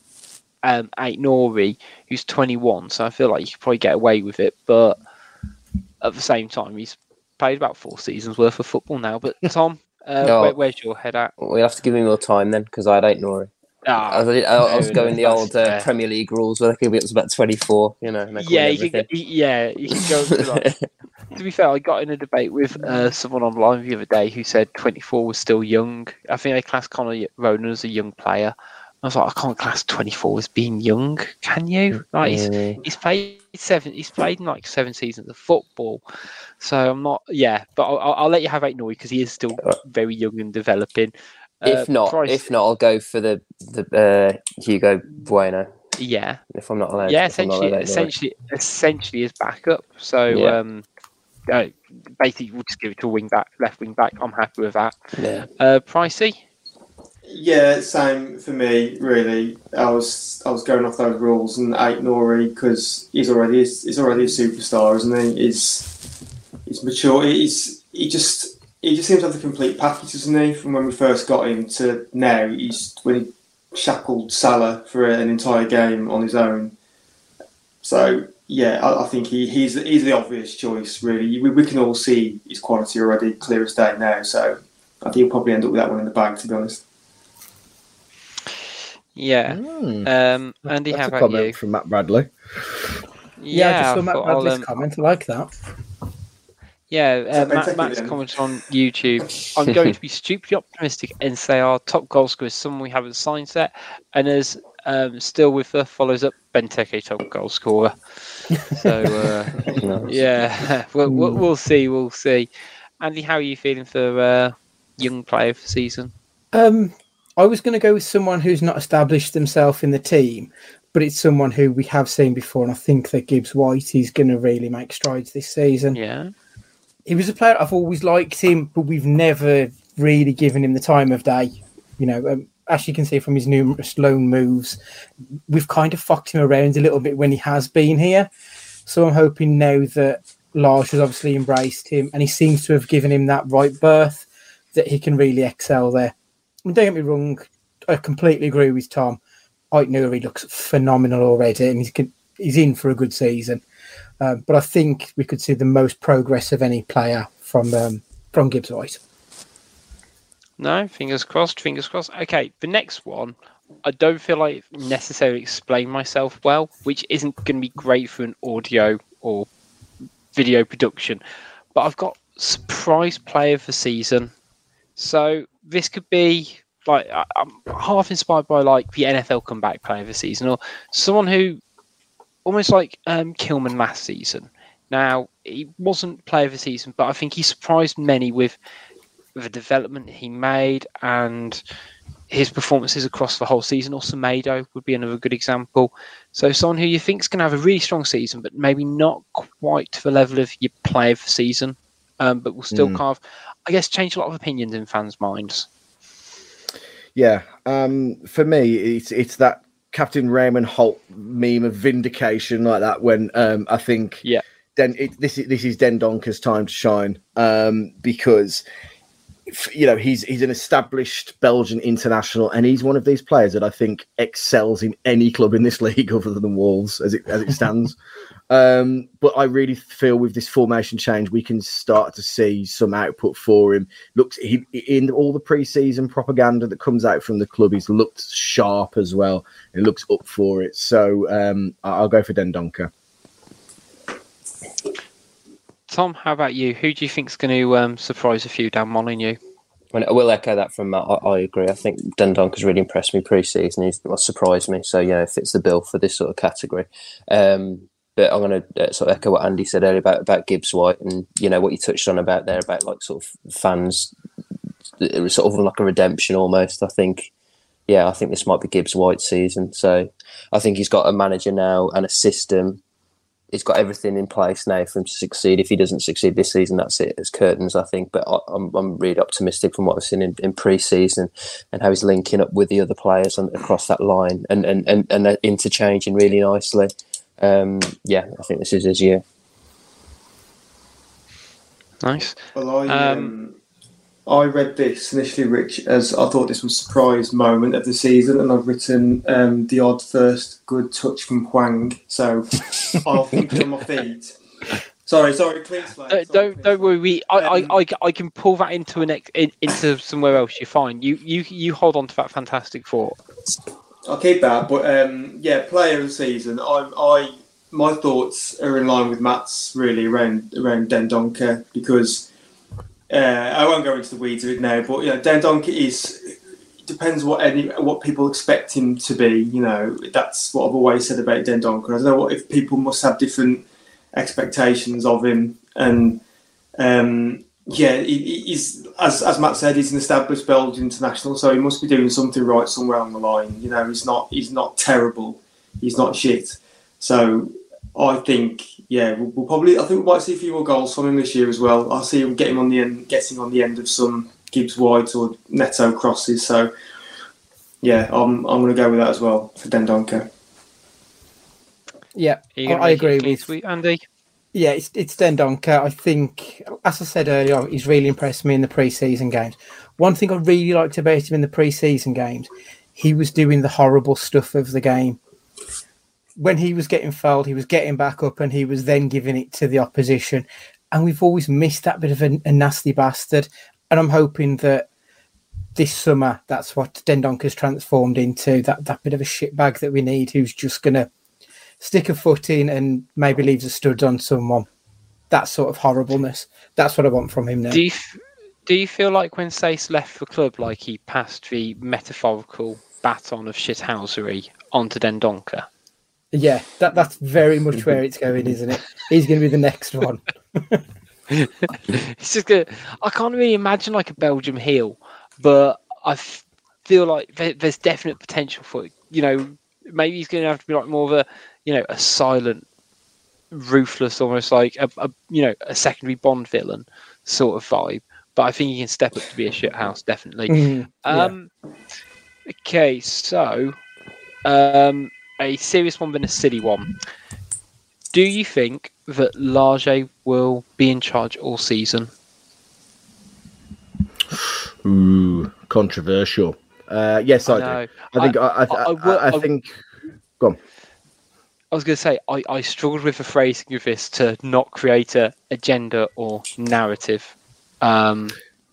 um, Aït-Nouri, who's 21. So I feel like you could probably get away with it. But at the same time, he's played about four seasons worth of football now. But Tom, uh, no, where, where's your head at? We'll have to give him more time then because I had Aït-Nouri. Ah, I, was, I was going the old uh, Premier League rules where they could be up to about 24, you know. Yeah, you could, yeah, you can go. To, like, to be fair, I got in a debate with uh, someone online the other day who said 24 was still young. I think they classed Connor Ronan as a young player. I was like, I can't class 24 as being young, can you? Like, he's, he's played seven, he's played in like seven seasons of football. So I'm not, yeah, but I'll, I'll let you have Aït-Nouri because he is still very young and developing. If uh, not, price... if not, I'll go for the the uh, Hugo Bueno. Yeah. If I'm not allowed. Yeah, essentially, allowed essentially, essentially is backup. So yeah. um, uh, basically, we'll just give it to a wing back, left wing back. I'm happy with that. Yeah. Uh, pricey. Yeah, same for me. Really, I was I was going off those rules and Aït-Nouri because he's already he's already a superstar, isn't he? He's he's mature. He's he just he just seems to have the complete package, doesn't he? From when we first got him to now, he's when he shackled Salah for an entire game on his own. So yeah, I, I think he, he's he's the obvious choice. Really, we, we, can all see his quality already, clear as day now. So I think he'll probably end up with that one in the bag, to be honest. Yeah. Mm. Um, Andy, That's how about comment you? From Matt Bradley. Yeah, yeah I just saw Matt Bradley's um, comment. I like that. Yeah, uh, Matt, Matt's comment on YouTube. I'm going to be stupidly optimistic and say our top goal scorer is someone we haven't signed yet, and as um, still with the follows up Benteke top goal scorer. So uh, yeah, we'll, we'll, we'll, see, we'll see. Andy, how are you feeling for uh, young player for season? Um, I was going to go with someone who's not established themselves in the team, but it's someone who we have seen before, and I think that Gibbs White is going to really make strides this season. Yeah he was a player I've always liked him, but we've never really given him the time of day. You know, um, as you can see from his numerous loan moves, we've kind of fucked him around a little bit when he has been here. So I'm hoping now that Lars has obviously embraced him and he seems to have given him that right berth that he can really excel there. Don't get me wrong, I completely agree with Tom. Aït-Nouri looks phenomenal already and he's, he's in for a good season. Um, but I think we could see the most progress of any player from um, from Gibbs White. No, fingers crossed. Fingers crossed. Okay, the next one, I don't feel like necessarily explain myself well, which isn't going to be great for an audio or video production. But I've got surprise player of the season, so this could be like I'm half inspired by like the NFL comeback player of the season, or someone who almost like um, Kilman last season. Now he wasn't player of the season, but I think he surprised many with the development he made and his performances across the whole season. Also, Semedo would be another good example. So someone who you think is going to have a really strong season, but maybe not quite to the level of your player of the season, um, but will still mm. kind of, I guess, change a lot of opinions in fans' minds. Yeah, um, for me, it's it's that Captain Raymond Holt meme of vindication like that when um, I think yeah. Then it, this is this is Dendoncker's time to shine um, because you know he's he's an established Belgian international and he's one of these players that I think excels in any club in this league other than Wolves as it as it stands. um, but I really feel with this formation change we can start to see some output for him. Looks he in all the preseason propaganda that comes out from the club, he's looked sharp as well. He looks up for it. So um, I'll go for Dendoncker. Tom, how about you? Who do you think is going to um, surprise a few down Molineux? I will echo that from Matt. I, I agree. I think has really impressed me pre-season. He's well, surprised me. So yeah, it fits the bill for this sort of category. Um, but I'm going to uh, sort of echo what Andy said earlier about about Gibbs White, and you know what you touched on about there about like sort of fans. It was sort of like a redemption almost. I think, yeah, I think this might be Gibbs White's season. So I think he's got a manager now and a system he's got everything in place now for him to succeed. If he doesn't succeed this season, that's it. It's curtains, I think. But I, am I'm really optimistic from what I've seen in, in pre-season and how he's linking up with the other players on, across that line and and and, and interchanging really nicely. Um, yeah, I think this is his year. Nice. Well, I um, um I read this initially, Rich, as I thought this was surprise moment of the season, and I've written um, the odd first good touch from Hwang, So I'll think on my feet. Sorry, sorry, clean slate. Don't don't, don't worry. We, I, um, I, I, I, can pull that into an in, into somewhere else. You're fine. You you you hold on to that fantastic thought. I'll keep that. But um, yeah, player of the season. I I my thoughts are in line with Matt's really around around Dendoncker because uh, I won't go into the weeds of it now, but you know, Dendoncker is depends what any what people expect him to be. You know, that's what I've always said about Dendoncker. I don't know what if people must have different expectations of him, and um, yeah, he, he's as as Matt said, he's an established Belgian international, so he must be doing something right somewhere on the line. You know, he's not he's not terrible, he's not shit. So I think yeah, we'll, we'll, probably. I think we might see a few more goals from him this year as well. I see him getting on the end, getting on the end of some Gibbs wides or Neto crosses. So yeah, I'm I'm going to go with that as well for Dendoncker. Yeah, I agree with sweet Andy. Yeah, it's it's Dendoncker. I think, as I said earlier, he's really impressed me in the preseason games. One thing I really liked about him in the preseason games, he was doing the horrible stuff of the game when he was getting fouled, he was getting back up and he was then giving it to the opposition. And we've always missed that bit of a, a nasty bastard. And I'm hoping that this summer, that's what Dendoncker's transformed into that, that bit of a shitbag that we need who's just going to stick a foot in and maybe leaves a stud on someone. That sort of horribleness. That's what I want from him now. Do you, do you feel like when Saïss left the club, like he passed the metaphorical baton of shithousery onto Dendoncker? Yeah, that that's very much where it's going, isn't it? He's going to be the next one. it's just good. I can't really imagine like a Belgium heel, but I feel like there's definite potential for it. You know, maybe he's going to have to be like more of a, you know, a silent, ruthless, almost like a, a you know, a secondary Bond villain sort of vibe. But I think he can step up to be a shit house, definitely. Mm, yeah. Um, okay, so um, a serious one than a silly one. Do you think that Lage will be in charge all season? Ooh, controversial. Uh, yes, I, I do. I think. I, I, I, I think. Go on. I was going to say I, I struggled with the phrasing of this to not create a agenda or narrative. Um,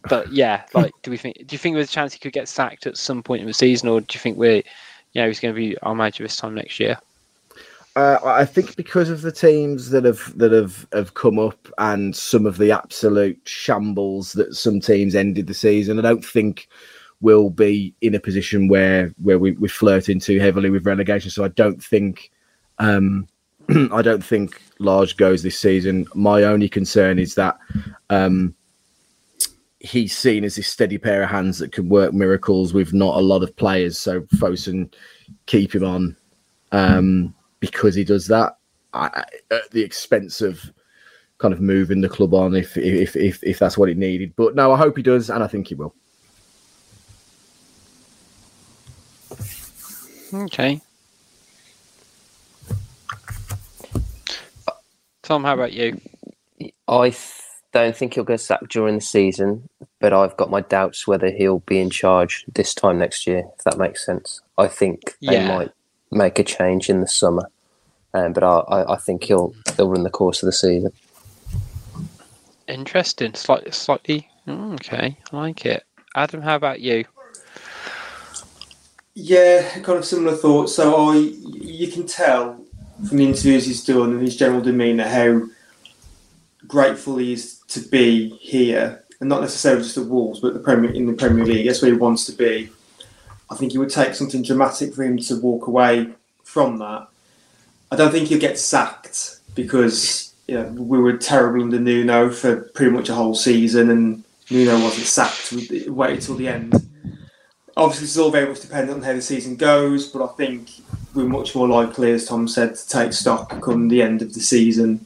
but yeah, like, do we think? Do you think there's a chance he could get sacked at some point in the season, or do you think we're you know, he's going to be our manager this time next year? Uh, I think because of the teams that have that have have come up and some of the absolute shambles that some teams ended the season, I don't think we'll be in a position where where we, we're flirting too heavily with relegation. So I don't think um, I don't think Lage goes this season. My only concern is that um, he's seen as this steady pair of hands that can work miracles with not a lot of players. So Fosun keep him on um, because he does that I, at the expense of kind of moving the club on if if if if that's what it needed. But no, I hope he does, and I think he will. Okay. Tom, how about you? I don't think he'll get sacked during the season, but I've got my doubts whether he'll be in charge this time next year. If that makes sense, I think they Yeah. might make a change in the summer, um, but I, I, I think he'll he'll run the course of the season. Interesting. Slightly, slightly. mm, Okay, I like it. Adam, how about you? Yeah, kind of similar thoughts. So I, you can tell from the interviews he's done and his general demeanour how grateful he is to be here, and not necessarily just at Wolves, but the Premier in the Premier League. That's where he wants to be. I think it would take something dramatic for him to walk away from that. I don't think he'll get sacked because you know, we were terrible under Nuno for pretty much a whole season, and Nuno wasn't sacked. We waited till the end obviously it's all very much dependent on how the season goes, but I think we're much more likely, as Tom said, to take stock come the end of the season.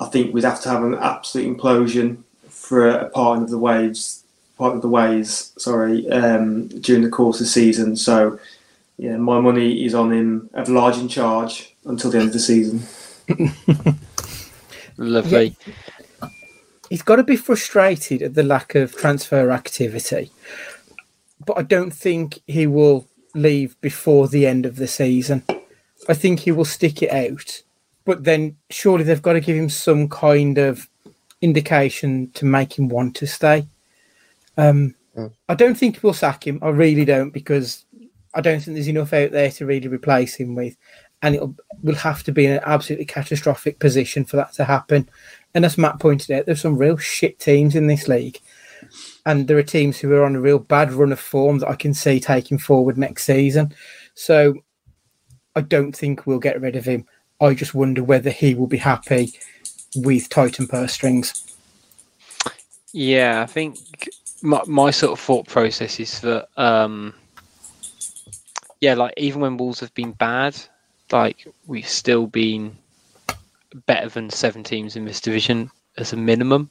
I think we'd have to have an absolute implosion for a part of the waves, part of the ways, sorry, um, during the course of the season. So, yeah, my money is on him of Lage in charge until the end of the season. Lovely. He's got to be frustrated at the lack of transfer activity, but I don't think he will leave before the end of the season. I think he will stick it out, but then surely they've got to give him some kind of indication to make him want to stay. Um, I don't think we'll sack him. I really don't because I don't think there's enough out there to really replace him with, and it will have to be in an absolutely catastrophic position for that to happen. And as Matt pointed out, there's some real shit teams in this league, and there are teams who are on a real bad run of form that I can see taking forward next season. So I don't think we'll get rid of him. I just wonder whether he will be happy with Titan purse strings. Yeah, I think my, my sort of thought process is that, um, yeah, like even when Wolves have been bad, like we've still been better than seven teams in this division as a minimum.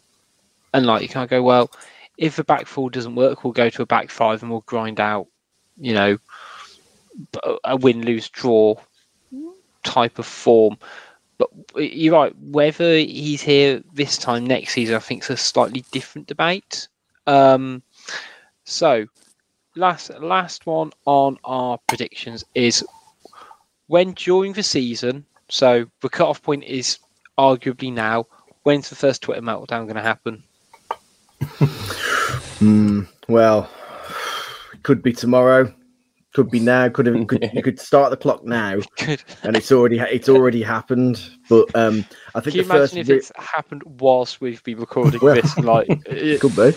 And like you can't go, well, if the back four doesn't work, we'll go to a back five and we'll grind out, you know, a win, lose, draw type of form. But you're right. Whether he's here this time next season, I think, is a slightly different debate. Um, so, last last one on our predictions is when during the season. So the cut-off point is arguably now. When's the first Twitter meltdown going to happen? Mm, well, could be tomorrow, could be now. Could have. Could, you could start the clock now, and it's already it's already happened. But um, I think Can you the first imagine if it's happened whilst we've been recording Well, this? Like, it- could be.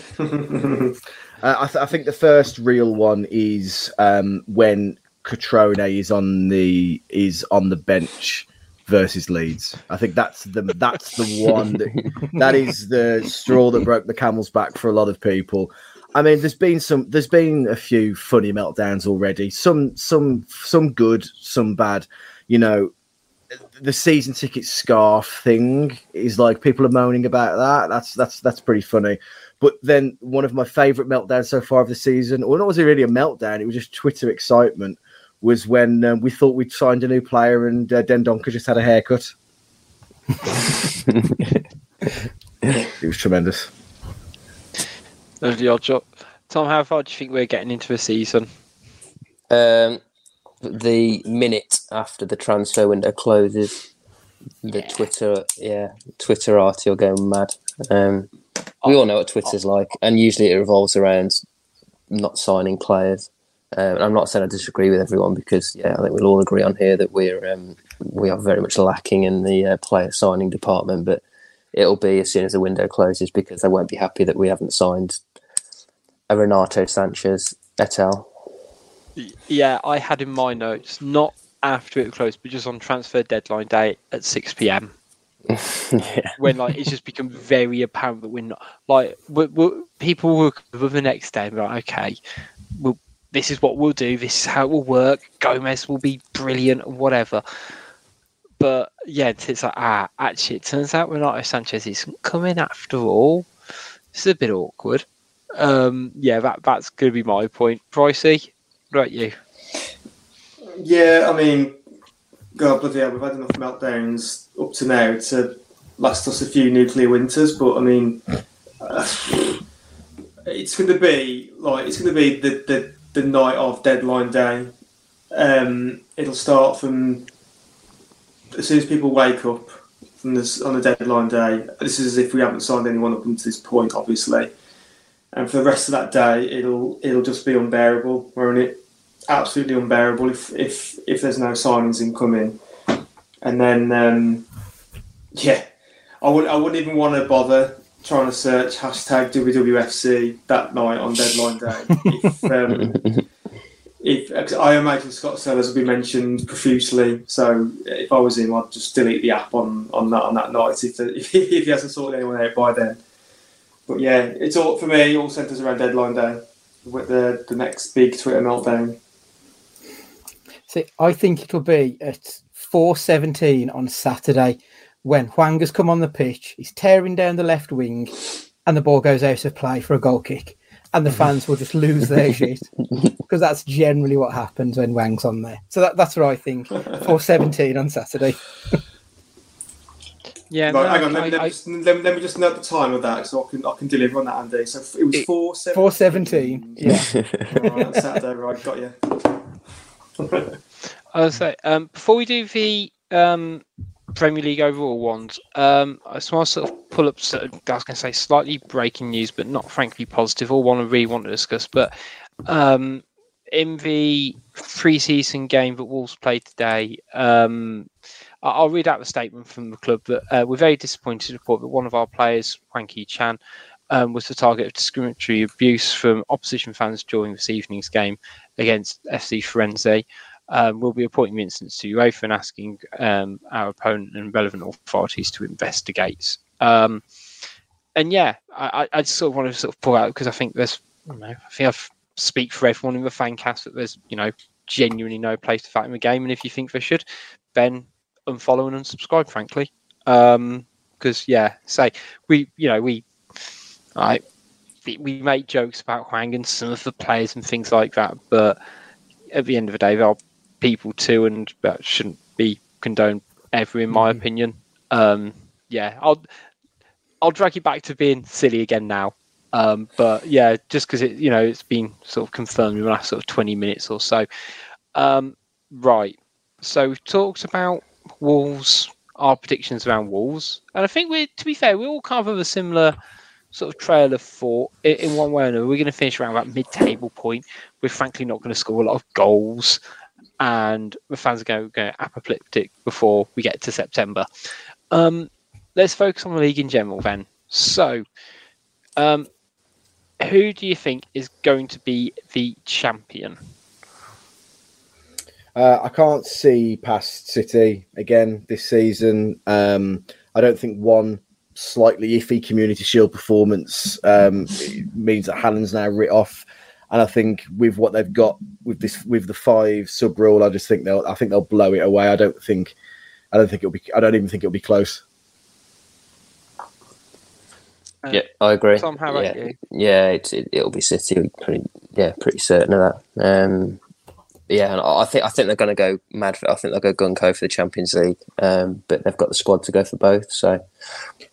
uh, I, th- I think the first real one is um, when Catrone is on the is on the bench versus Leeds. I think that's the that's the one that that is the straw that broke the camel's back for a lot of people. I mean, there's been some there's been a few funny meltdowns already. Some some some good, some bad. You know, the season ticket scarf thing is like people are moaning about that. That's that's that's pretty funny. But then one of my favourite meltdowns so far of the season, or not was it really a meltdown? It was just Twitter excitement. Was when um, we thought we'd signed a new player and uh, Dendoncker just had a haircut. it was tremendous. Lovely odd job. Tom, how far do you think we're getting into the season? Um, the minute after the transfer window closes, the Twitter, yeah, Twitter arty will go mad. Um, we all know what Twitter's like, and usually it revolves around not signing players. Um, I'm not saying I disagree with everyone because, yeah, I think we'll all agree on here that we're um, we are very much lacking in the uh, player signing department. But it'll be as soon as the window closes because they won't be happy that we haven't signed a Renato Sanches et al. Yeah, I had in my notes, not after it closed, but just on transfer deadline day at 6 p.m. yeah. when like it's just become very apparent that we're not like we're, we're, people will come up the next day and be like, okay, we'll, this is what we'll do, this is how it will work. Gomez will be brilliant, whatever. But yeah, it's like ah, actually, it turns out Renato Sanches isn't coming after all. This is a bit awkward. Um, yeah, that that's going to be my point. Pricey, right, you? Yeah, I mean, God bloody hell, we've had enough meltdowns up to now to last us a few nuclear winters. But I mean, uh, it's going to be like it's going to be the, the the night of deadline day. Um, it'll start from as soon as people wake up from this on the deadline day. This is as if we haven't signed anyone up until this point, obviously. And for the rest of that day, it'll it'll just be unbearable, won't it? Absolutely unbearable if if if there's no signings incoming. And then, um, yeah, I would I wouldn't even want to bother trying to search hashtag WWFC that night on deadline day. if, um, if I imagine Scott Sellars will be mentioned profusely, so if I was him, I'd just delete the app on, on that on that night if, the, if, if he hasn't sorted anyone out by then. But yeah, it's all for me. All centres around deadline day with the the next big Twitter meltdown. See, I think it'll be at four seventeen on Saturday when Hwang has come on the pitch. He's tearing down the left wing, and the ball goes out of play for a goal kick and the fans will just lose their shit because that's generally what happens when Hwang's on there. So that, that's what I think for 17 on Saturday. yeah, right, no, hang on. Let, I, let, just, let, let, me just note the time of that so I can I can deliver on that, Andy. So it was four seventeen. Four seventeen. Yeah. right, Saturday, right? Got you. I was say um, before we do the um, Premier League overall ones. Um, I just want to sort of pull up. Sort of, I was going to say slightly breaking news, but not frankly positive. Or one I really want to discuss. But um, in the pre-season game that Wolves played today, um, I'll read out the statement from the club that uh, we're very disappointed to report that one of our players, Hwang Hee-chan, um, was the target of discriminatory abuse from opposition fans during this evening's game against SC Farense um, we'll be reporting incidents to UEFA and asking um, our opponent and relevant authorities to investigate. Um, and yeah, I, I, just sort of want to sort of pull out because I think there's, I, know, I think I speak for everyone in the fan cast that there's, you know, genuinely no place to fight in the game. And if you think there should, then unfollow and unsubscribe, frankly. Because um, yeah, say we, you know, we, I, we make jokes about Hwang and some of the players and things like that, but at the end of the day, they're people too, and that shouldn't be condoned ever, in my mm opinion. Um, yeah, I'll I'll drag you back to being silly again now. Um, but yeah, just because it you know it's been sort of confirmed in the last sort of twenty minutes or so. Um, right. So we've talked about Wolves, our predictions around Wolves, and I think we're to be fair, we all kind of have a similar sort of trail of thought in, in one way or another. We're going to finish around that mid-table point. We're frankly not going to score a lot of goals and the fans are going to go apoplectic before we get to September. Um, let's focus on the league in general then. So, um, who do you think is going to be the champion? Uh, I can't see past City again this season. Um, I don't think one slightly iffy Community Shield performance um, means that Haaland's now writ off and I think with what they've got with this with the five sub rule, I just think they'll I think they'll blow it away. I don't think I don't think it'll be I don't even think it'll be close. Uh, yeah, I agree. Tom, how yeah. you? Yeah, it, it, will be City. Pretty, yeah, pretty certain of that. Um, yeah, and I think I think they're going to go mad. For, I think they'll go gun for the Champions League, um, but they've got the squad to go for both. So,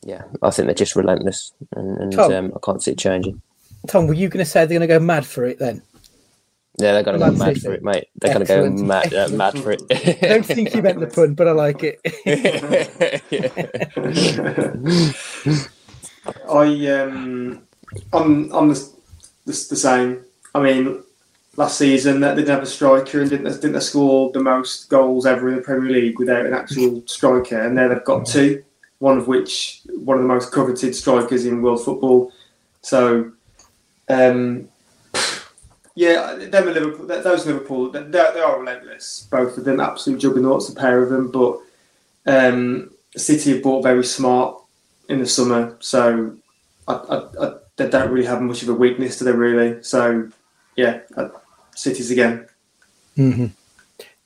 yeah, I think they're just relentless, and, and um, I can't see it changing. Tom, were you going to say they're going to go mad for it then? Yeah, they're going to go mad for it, mate. They're going to go mad, uh, mad for it. I don't think you meant the pun, but I like it. I um, I'm I'm the, the, the, same. I mean, last season they didn't have a striker and didn't didn't score the most goals ever in the Premier League without an actual striker, and now they've got two. One of which one of the most coveted strikers in world football. So um, yeah, them and Liverpool, those Liverpool, they, they are relentless. Both of them, absolute juggernauts, a pair of them. But um, City have bought very smart in the summer, so I, I, I, they don't really have much of a weakness, to them, Really? So yeah, uh, City's again. Mm-hmm.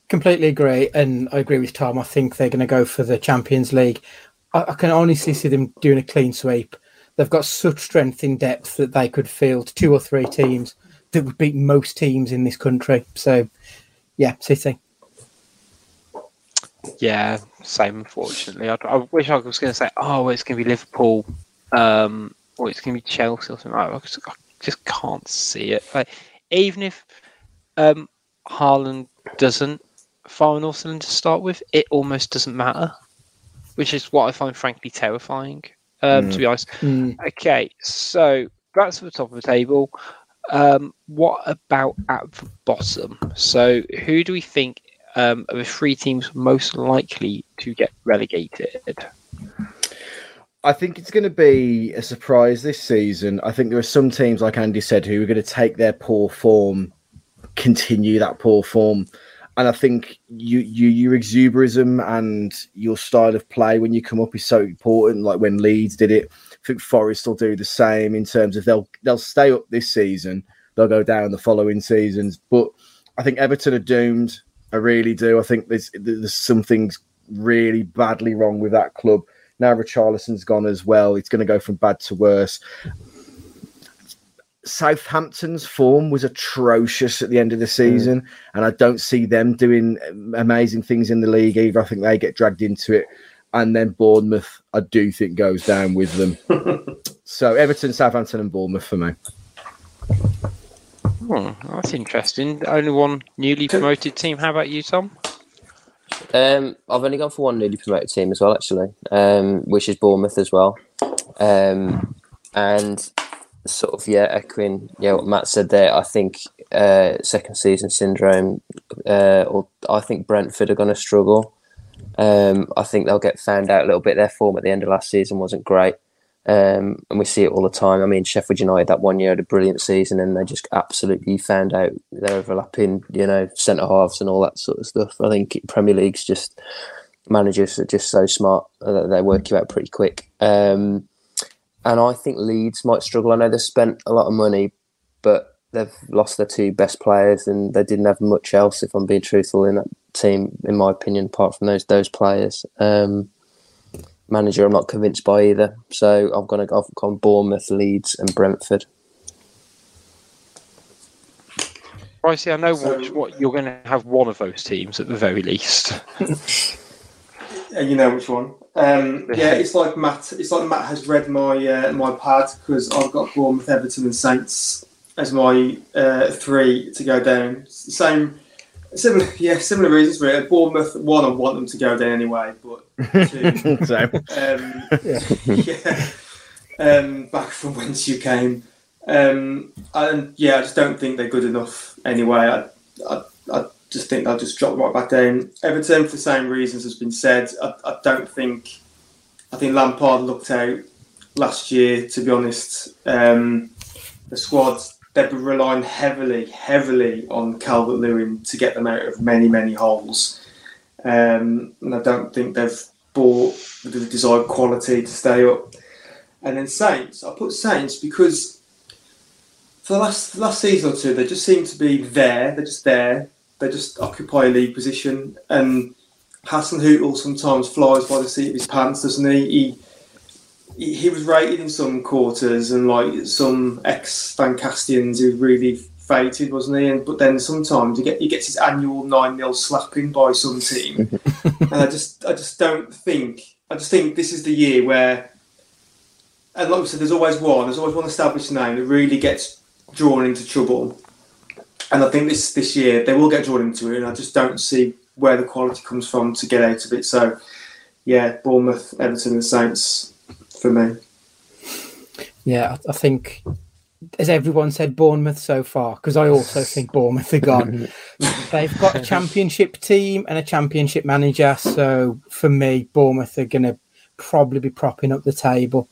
Completely agree, and I agree with Tom. I think they're going to go for the Champions League. I, I can honestly see them doing a clean sweep they've got such strength in depth that they could field two or three teams that would beat most teams in this country. So, yeah, City. Yeah, same. Unfortunately, I, I wish I was going to say, oh, it's going to be Liverpool, um, or it's going to be Chelsea or something. I, just, I just can't see it. Like, even if um, Haaland doesn't fire an cylinder to start with, it almost doesn't matter, which is what I find frankly terrifying. Um, mm. To be honest. Mm. Okay, so that's the top of the table. Um, what about at the bottom? So, who do we think um, are the three teams most likely to get relegated? I think it's going to be a surprise this season. I think there are some teams, like Andy said, who are going to take their poor form, continue that poor form, and I think you, you your exuberism and your style of play when you come up is so important. Like when Leeds did it, I think Forest will do the same in terms of they'll they'll stay up this season, they'll go down the following seasons. But I think Everton are doomed. I really do. I think there's there's some things really badly wrong with that club. Now Richarlison's gone as well. It's going to go from bad to worse. Southampton's form was atrocious at the end of the hmm. season, mm. and I don't see them doing amazing things in the league either. I think they get dragged into it, and then Bournemouth, I do think goes down with them. so Everton, Southampton, and Bournemouth for me. Oh, that's interesting. Only one newly promoted team. How about you, Tom? Um, I've only gone for one newly promoted team as well, actually, um, which is Bournemouth as well. Um, and sort of yeah, echoing yeah what Matt said there. I think uh, second season syndrome, uh, or I think Brentford are going to struggle. Um, I think they'll get found out a little bit. Their form at the end of last season wasn't great, um, and we see it all the time. I mean, Sheffield United that one year had a brilliant season, and they just absolutely found out their overlapping, you know, centre halves and all that sort of stuff. I think Premier League's just managers are just so smart that they work you out pretty quick. Um, and I think Leeds might struggle. I know they've spent a lot of money, but they've lost their two best players, and they didn't have much else. If I'm being truthful, in that team, in my opinion, apart from those those players. Um, manager, I'm not convinced by either. So I'm going to go on Bournemouth, Leeds, and Brentford. I see. I know so, what, what you're going to have one of those teams at the very least. And you know which one. Um, yeah, it's like Matt. It's like Matt has read my uh, my pad because I've got Bournemouth, Everton, and Saints as my uh, three to go down. Same, similar, yeah, similar reasons. Really. Bournemouth, one, I want them to go down anyway, but two, um, yeah, um, back from whence you came. Um, and yeah, I just don't think they're good enough anyway. I, I, I just think they'll just drop right back down. Everton, for the same reasons has been said. I, I don't think. I think Lampard looked out last year. To be honest, um, the squad they've been relying heavily, heavily on Calvert Lewin to get them out of many, many holes. Um, and I don't think they've bought the desired quality to stay up. And then Saints, I put Saints because for the last last season or two, they just seem to be there. They're just there they just occupy a league position. And Hasenhüttl sometimes flies by the seat of his pants, doesn't he? He, he was rated in some quarters and like some ex Fancastians who really fated, wasn't he? And but then sometimes he, get, he gets his annual nine 0 slapping by some team, and I just I just don't think I just think this is the year where, and like we said, there's always one, there's always one established name that really gets drawn into trouble, and I think this this year they will get drawn into it, and I just don't see where the quality comes from to get out of it. So, yeah, Bournemouth, Everton, and Saints for me. Yeah, I think as everyone said, Bournemouth so far because I also think Bournemouth are gone. They've got a championship team and a championship manager, so for me, Bournemouth are going to probably be propping up the table.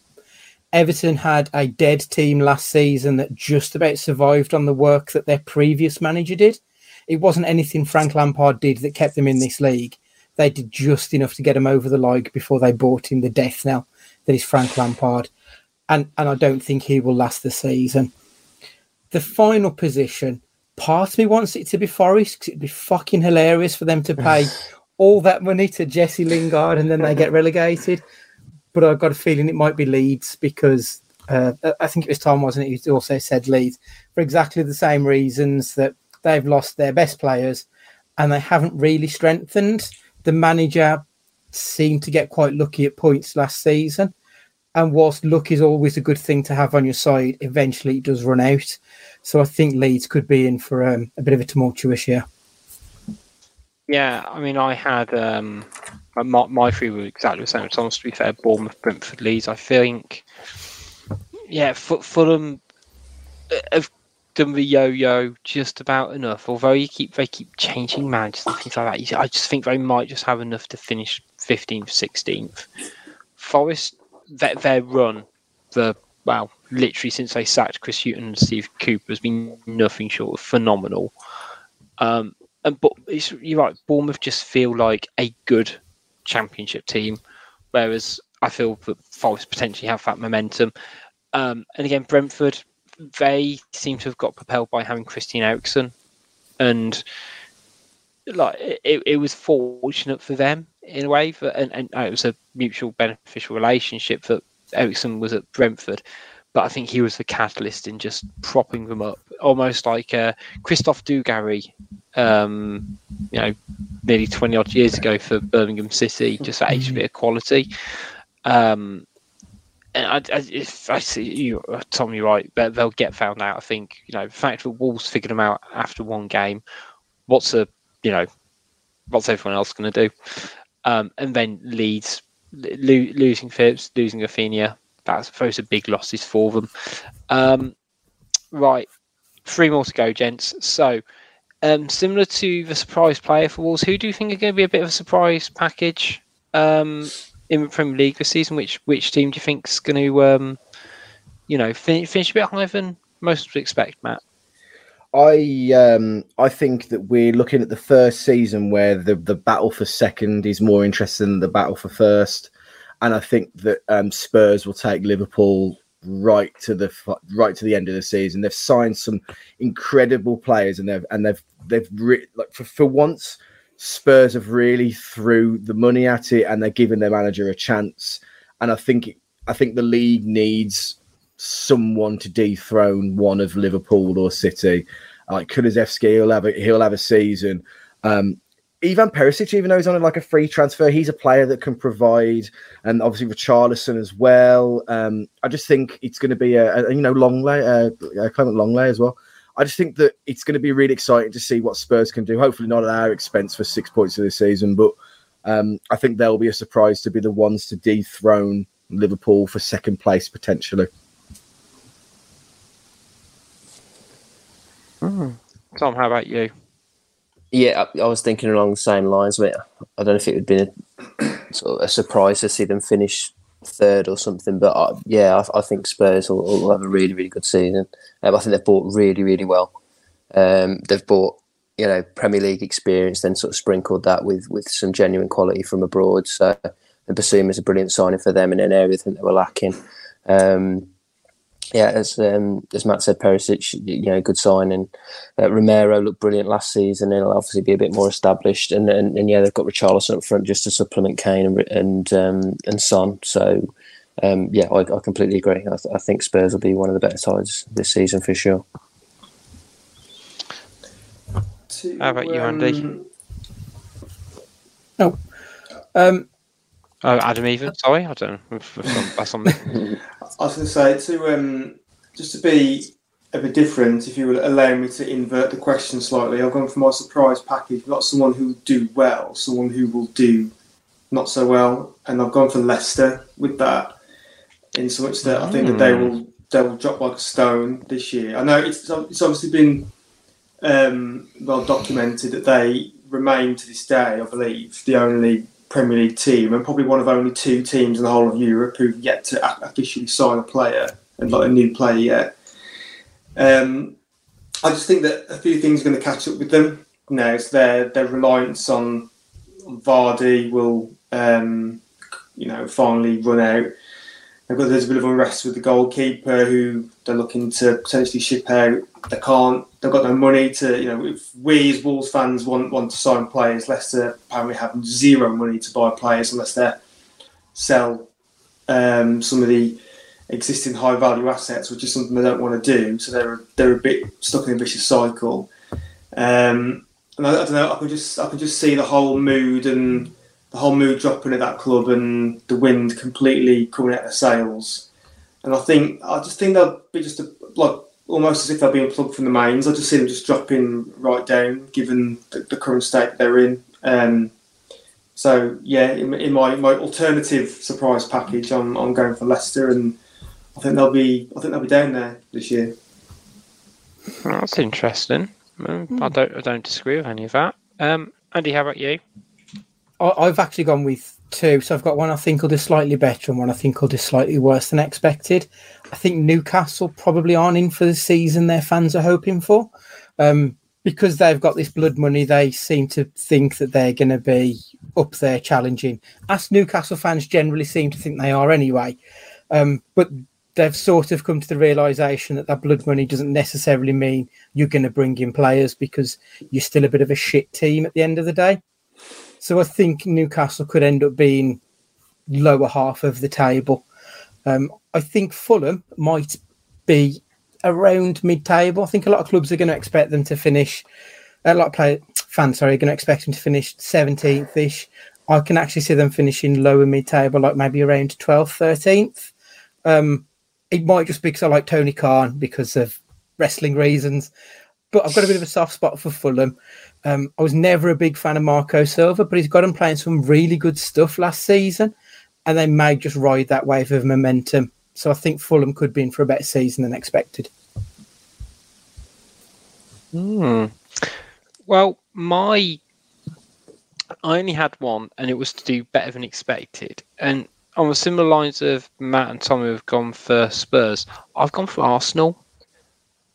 Everton had a dead team last season that just about survived on the work that their previous manager did. It wasn't anything Frank Lampard did that kept them in this league. They did just enough to get them over the line before they brought in the death knell that is Frank Lampard. And, and I don't think he will last the season. The final position, part of me wants it to be Forest because it'd be fucking hilarious for them to pay all that money to Jesse Lingard and then they get relegated but I've got a feeling it might be Leeds because uh, I think it was Tom, wasn't it? Who also said Leeds for exactly the same reasons that they've lost their best players and they haven't really strengthened. the manager seemed to get quite lucky at points last season. And whilst luck is always a good thing to have on your side, eventually it does run out. So I think Leeds could be in for um, a bit of a tumultuous year. Yeah, I mean, I had um, my, my three were exactly the same. Thomas, to be fair, Bournemouth, Brentford, Leeds. I think, yeah, Fulham have done the yo-yo just about enough. Although you keep they keep changing managers and things like that, I just think they might just have enough to finish 15th, 16th. Forest, their, their run, the well, literally since they sacked Chris Hughton and Steve Cooper has been nothing short of phenomenal. Um, and but you're right, Bournemouth just feel like a good championship team, whereas I feel that Forest potentially have that momentum. Um, and again, Brentford, they seem to have got propelled by having Christian Eriksen, and like it, it was fortunate for them in a way, for, and, and it was a mutual beneficial relationship that Eriksen was at Brentford but I think he was the catalyst in just propping them up, almost like uh, Christophe Dugarry, um, you know, nearly 20 odd years ago for Birmingham City, just that extra bit of quality. Um, and I, I, if I see you, Tom, you're right, but they'll get found out. I think, you know, the fact that Wolves figured them out after one game, what's a, you know, what's everyone else going to do? Um, and then Leeds lo- losing Phillips, losing Raphinha, that's those are big losses for them. Um, right, three more to go, gents. So, um, similar to the surprise player for Wolves, who do you think are going to be a bit of a surprise package um, in the Premier League this season? Which which team do you think is going to, um, you know, finish, finish a bit higher than most would expect, Matt? I um, I think that we're looking at the first season where the, the battle for second is more interesting than the battle for first and I think that um, Spurs will take Liverpool right to the right to the end of the season. They've signed some incredible players, and they've and they've they've re- like for, for once, Spurs have really threw the money at it, and they're giving their manager a chance. And I think I think the league needs someone to dethrone one of Liverpool or City. Like Kulusevski, he'll have a he'll have a season. Um, Ivan Perisic, even though he's on like a free transfer, he's a player that can provide, and obviously Richarlison as well. Um, I just think it's going to be a, a you know Lenglet, uh, Clement Lenglet as well. I just think that it's going to be really exciting to see what Spurs can do. Hopefully, not at our expense for six points of the season, but um, I think they'll be a surprise to be the ones to dethrone Liverpool for second place potentially. Mm. Tom, how about you? Yeah, I, I, was thinking along the same lines. But I don't know if it would be a, sort of a surprise to see them finish third or something. But I, yeah, I, I, think Spurs will, will, have a really, really good season. Um, I think they've bought really, really well. Um, they've bought you know Premier League experience, then sort of sprinkled that with with some genuine quality from abroad. So and Bissouma is a brilliant signing for them in an area that they were lacking. Um, yeah, as um, as Matt said, Perisic, you know, good signing. Uh, Romero looked brilliant last season. And he'll obviously be a bit more established, and and, and yeah, they've got Richarlison up front just to supplement Kane and and um, and Son. So um, yeah, I, I, completely agree. I, th- I, think Spurs will be one of the better sides this season for sure. How about you, Andy? Um, no. Um, Oh, Adam even. Sorry, I don't know. That's on me. I was going to say to um, just to be a bit different, if you will allow me to invert the question slightly. I've gone for my surprise package, not someone who will do well, someone who will do not so well, and I've gone for Leicester with that. In so much that I think that they hmm. will they will drop like a stone this year. I know it's it's obviously been um, well documented that they remain to this day, I believe, the only Premier League team and probably one of only two teams in the whole of Europe who've yet to officially sign a player and not a new player yet. Um, I just think that a few things are going to catch up with them now. It's their their reliance on, Vardy will um, you know finally run out. They've got a bit of unrest with the goalkeeper who they're looking to potentially ship out. They can't. They've got no money to. You know, if we as Wolves fans want want to sign players, Leicester apparently have zero money to buy players unless they sell um, some of the existing high value assets, which is something they don't want to do. So they're they're a bit stuck in a vicious cycle. Um, and I, I, don't know. I can just I could just see the whole mood and the whole mood dropping at that club and the wind completely coming out of sails. And I think I just think they'll be just a, like almost as if they're being plugged from the mains. I just see them just dropping right down, given the, the current state they're in. Um, so yeah, in, in, my, my alternative surprise package, I'm, I'm going for Leicester, and I think they'll be I think they'll be down there this year. That's interesting. Mm, I don't I don't disagree with any of that. Um, Andy, how about you? I've actually gone with two. So I've got one I think will do slightly better and one I think will do slightly worse than expected. I think Newcastle probably aren't in for the season their fans are hoping for. Um, because they've got this blood money, they seem to think that they're going to be up there challenging. As Newcastle fans generally seem to think they are anyway. Um, but they've sort of come to the realization that that blood money doesn't necessarily mean you're going to bring in players because you're still a bit of a shit team at the end of the day. So I think Newcastle could end up being lower half of the table. Um, I think Fulham might be around mid-table. I think a lot of clubs are going to expect them to finish. A lot of play, fans, sorry, are going to expect them to finish 17th-ish. I can actually see them finishing lower mid-table, like maybe around 12th, 13th. Um, it might just be because I like Tony Khan because of wrestling reasons, but I've got a bit of a soft spot for Fulham. Um, I was never a big fan of Marco Silva, but he's got him playing some really good stuff last season, and they may just ride that wave of momentum. So I think Fulham could be in for a better season than expected. Hmm. Well, my I only had one, and it was to do better than expected. And on the similar lines of Matt and Tommy have gone for Spurs, I've gone for Arsenal.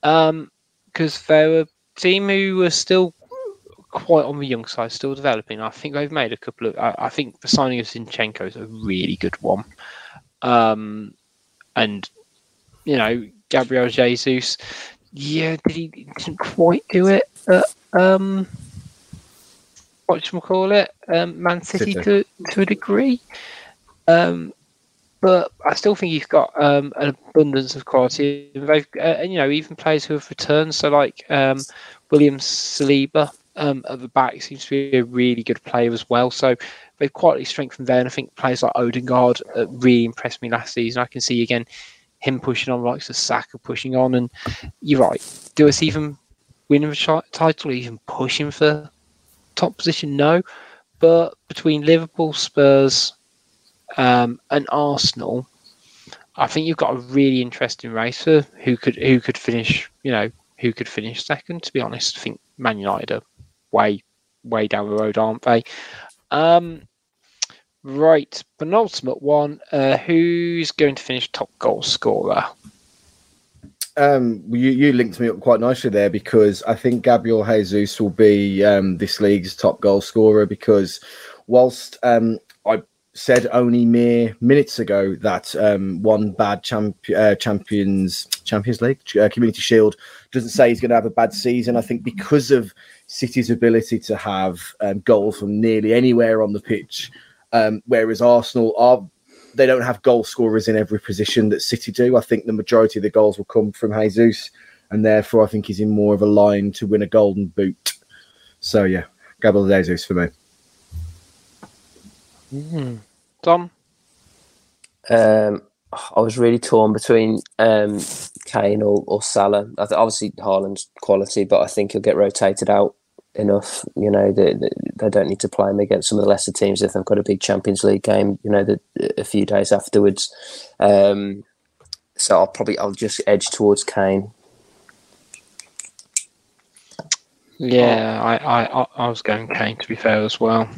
Um, because they're a team who were still quite on the young side, still developing. I think they've made a couple of. I, I think the signing of Zinchenko is a really good one. Um, and you know Gabriel Jesus, yeah, did he didn't quite do it at um, what should we call it, um, Man City, City, to to a degree. Um, but I still think he's got um, an abundance of quality. And uh, and you know, even players who have returned, so like um, William Saliba um, at the back seems to be a really good player as well. So they've quietly strengthened there. And I think players like Odegaard uh, really impressed me last season. I can see again him pushing on, like the Saka pushing on. And you're right. Do us even win the title, even pushing for top position? No. But between Liverpool, Spurs, um, and Arsenal, I think you've got a really interesting race for who could who could finish. You know, who could finish second. To be honest, I think Man United are way way down the road, aren't they? Um, right, penultimate one. Uh, who's going to finish top goal scorer? Um, you, you linked me up quite nicely there because I think Gabriel Jesus will be um, this league's top goal scorer because whilst um, said only mere minutes ago that um, one bad champ- uh, champions Champions League uh, Community Shield doesn't say he's going to have a bad season. I think because of City's ability to have um, goals from nearly anywhere on the pitch, um, whereas Arsenal are they don't have goal scorers in every position that City do. I think the majority of the goals will come from Jesus, and therefore I think he's in more of a line to win a Golden Boot. So yeah, Gabriel Jesus for me. Mm. Tom? Um, I was really torn between um, Kane or, or Salah. I th- obviously, Haaland's quality, but I think he'll get rotated out enough. You know, they, they don't need to play him against some of the lesser teams if they've got a big Champions League game. You know, the, a few days afterwards. Um, so I'll probably I'll just edge towards Kane. Yeah, I, I I was going Kane to be fair as well.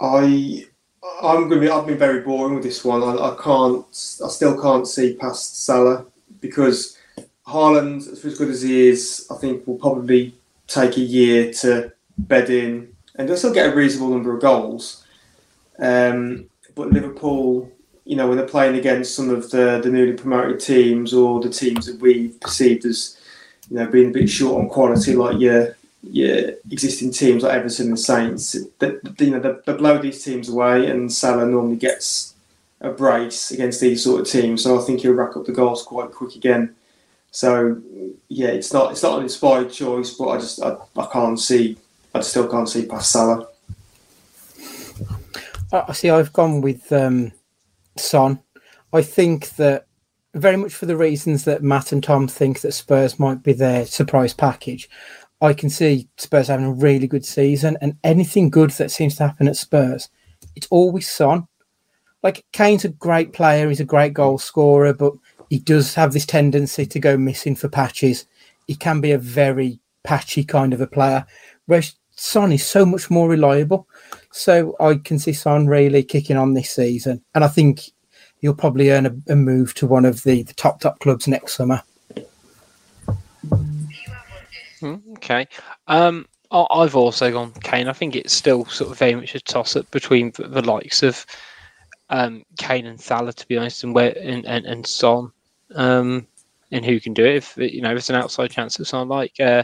I I'm going to be. I've been very boring with this one. I, I can't. I still can't see past Salah because Haaland, as good as he is, I think will probably take a year to bed in, and they'll still get a reasonable number of goals. Um, but Liverpool, you know, when they're playing against some of the the newly promoted teams or the teams that we've perceived as, you know, being a bit short on quality, like your your existing teams like Everton and Saints, that you know they, they blow these teams away, and Salah normally gets a brace against these sort of teams. So I think he'll rack up the goals quite quick again. So yeah, it's not it's not an inspired choice, but I just I, I can't see I still can't see past Salah. I see. I've gone with um, Son. I think that very much for the reasons that Matt and Tom think that Spurs might be their surprise package. I can see Spurs having a really good season, and anything good that seems to happen at Spurs, it's always Son. Like Kane's a great player, he's a great goal scorer, but he does have this tendency to go missing for patches. He can be a very patchy kind of a player, whereas Son is so much more reliable. So I can see Son really kicking on this season, and I think he'll probably earn a, a move to one of the, the top top clubs next summer. Hmm, okay. Um, I've also gone Kane. I think it's still sort of very much a toss up between the, likes of um, Kane and Salah, to be honest, and where and, and, and Son, um, and who can do it. If you know, it's an outside chance of someone like uh,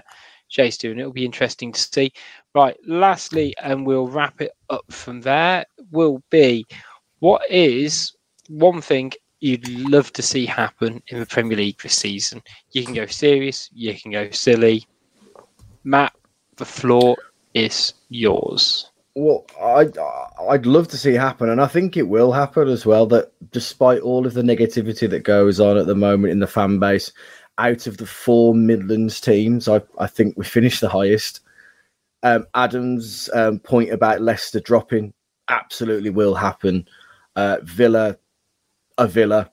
Jay's doing. It'll be interesting to see. Right. Lastly, and we'll wrap it up from there. Will be what is one thing you'd love to see happen in the Premier League this season. You can go serious, you can go silly. Matt, the floor is yours. Well, I'd, I'd love to see happen, and I think it will happen as well. That despite all of the negativity that goes on at the moment in the fan base, out of the four Midlands teams, I, I think we finished the highest. Um, Adam's um, point about Leicester dropping absolutely will happen. Uh, Villa a Villa.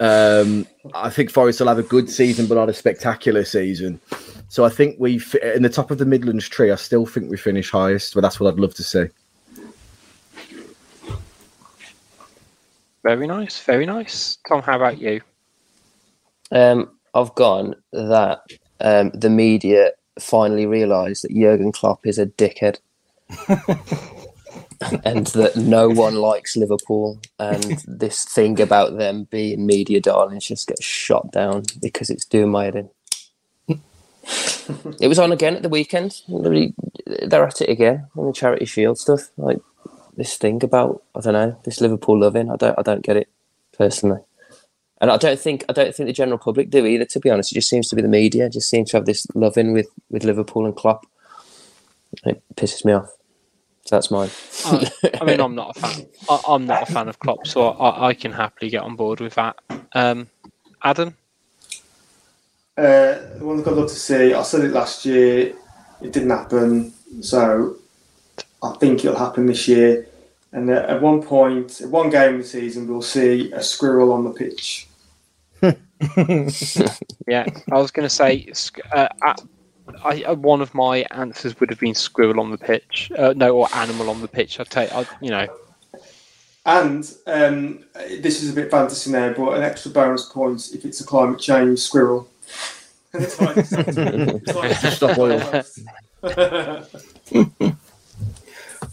Um, I think Forest will have a good season, but not a spectacular season. So I think we, in the top of the Midlands tree, I still think we finish highest, but that's what I'd love to see. Very nice, very nice. Tom, how about you? Um, I've gone that um, the media finally realised that Jurgen Klopp is a dickhead. and that no one likes Liverpool, and this thing about them being media darlings just gets shot down because it's doing my head in. It was on again at the weekend. They're at it again on the Charity Shield stuff. Like this thing about I don't know this Liverpool loving. I don't I don't get it personally, and I don't think I don't think the general public do either. To be honest, it just seems to be the media. Just seems to have this loving with with Liverpool and Klopp. It pisses me off. So that's mine. I, I mean, I'm not a fan. I, am not a fan of Klopp, so I, I, can happily get on board with that. Um, Adam. Uh, the one I'd love to see. I said it last year. It didn't happen, so I think it'll happen this year. And at one point, at one game of the season, we'll see a squirrel on the pitch. yeah, I was going to say uh, at I, uh, one of my answers would have been squirrel on the pitch. Uh, no, or animal on the pitch. I'd take, I, you know. And um, this is a bit fantasy now, but an extra bonus point if it's a climate change squirrel. Stop oil.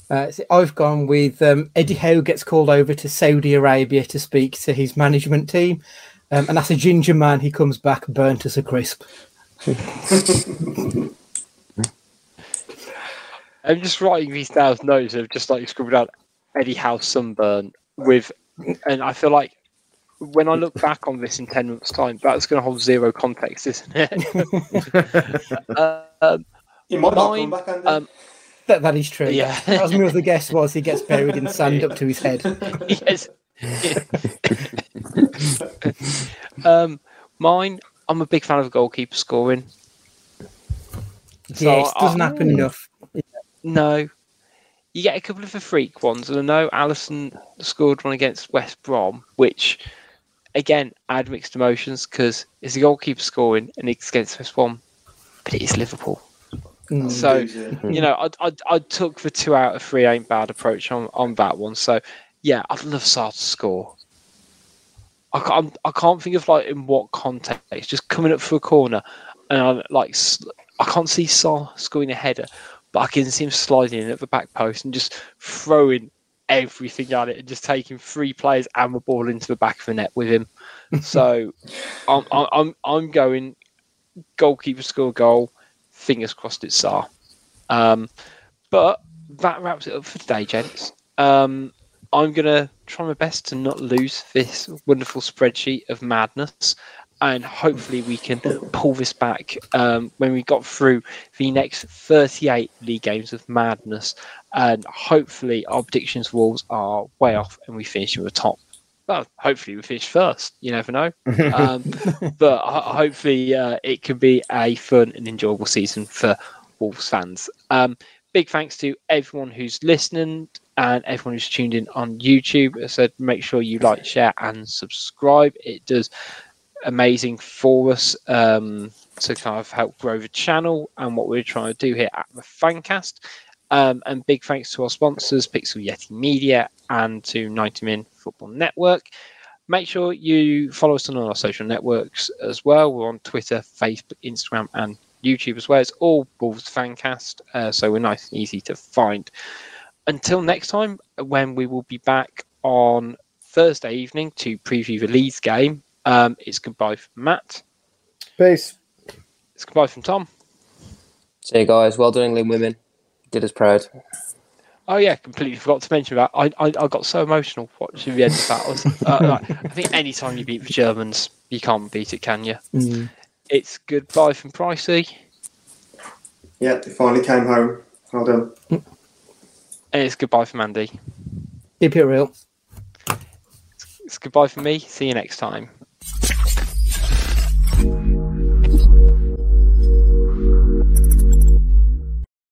Uh, so I've gone with um, Eddie Howe gets called over to Saudi Arabia to speak to his management team, um, and as a ginger man, he comes back burnt as a crisp. I'm just writing these down notes of just like scribbled out Eddie Howe sunburn with, and I feel like when I look back on this in 10 months' time, that's going to hold zero context, isn't it? um, you might not come back, Um, that, that is true. Yeah. As me the guess was, he gets buried in sand up to his head. yes. um, mine, I'm a big fan of goalkeeper scoring. So yes, doesn't I, happen enough. No, you get a couple of the freak ones, and I know Alisson scored one against West Brom, which again add mixed emotions because it's a goalkeeper scoring and it's against West Brom, but it is Liverpool. Mm. So you know, I, I I took the two out of three ain't bad approach on on that one. So yeah, I'd love Sá to score. I can't, I can't think of like in what context. Just coming up for a corner, and I like I can't see Sá scoring a header, but I can see him sliding in at the back post and just throwing everything at it and just taking three players and the ball into the back of the net with him. so I'm I'm I'm going goalkeeper score goal. Fingers crossed it's Sá. Um, but that wraps it up for today, gents. Um, I'm going to try my best to not lose this wonderful spreadsheet of madness. And hopefully we can pull this back um, when we got through the next 38 league games of madness. And hopefully our predictions walls are way off and we finish with the top. Well, hopefully we finish first. You never know. Um, but hopefully uh, it can be a fun and enjoyable season for Wolves fans. Um, big thanks to everyone who's listening and everyone who's tuned in on YouTube. I said make sure you like, share, and subscribe. It does amazing for us um, to kind of help grow the channel and what we're trying to do here at the Fancast. Um, and big thanks to our sponsors, Pixel Yeti Media and to 90 Min Football Network. Make sure you follow us on all our social networks as well. We're on Twitter, Facebook, Instagram, and YouTube as well. It's all Wolves Fancast, uh, so we're nice and easy to find. Until next time, when we will be back on Thursday evening to preview the Leeds game, um, it's goodbye from Matt. Peace. It's goodbye from Tom. See you guys. Well done, England women. Did us proud. Oh yeah, completely forgot to mention that. I I, I got so emotional watching the end of that. I, was, uh, like, I think any time you beat the Germans, you can't beat it, can you? Mm. It's goodbye from Pricey. Yeah, they finally came home. Well done. And it's goodbye from Andy. Keep it real. It's goodbye from me. See you next time.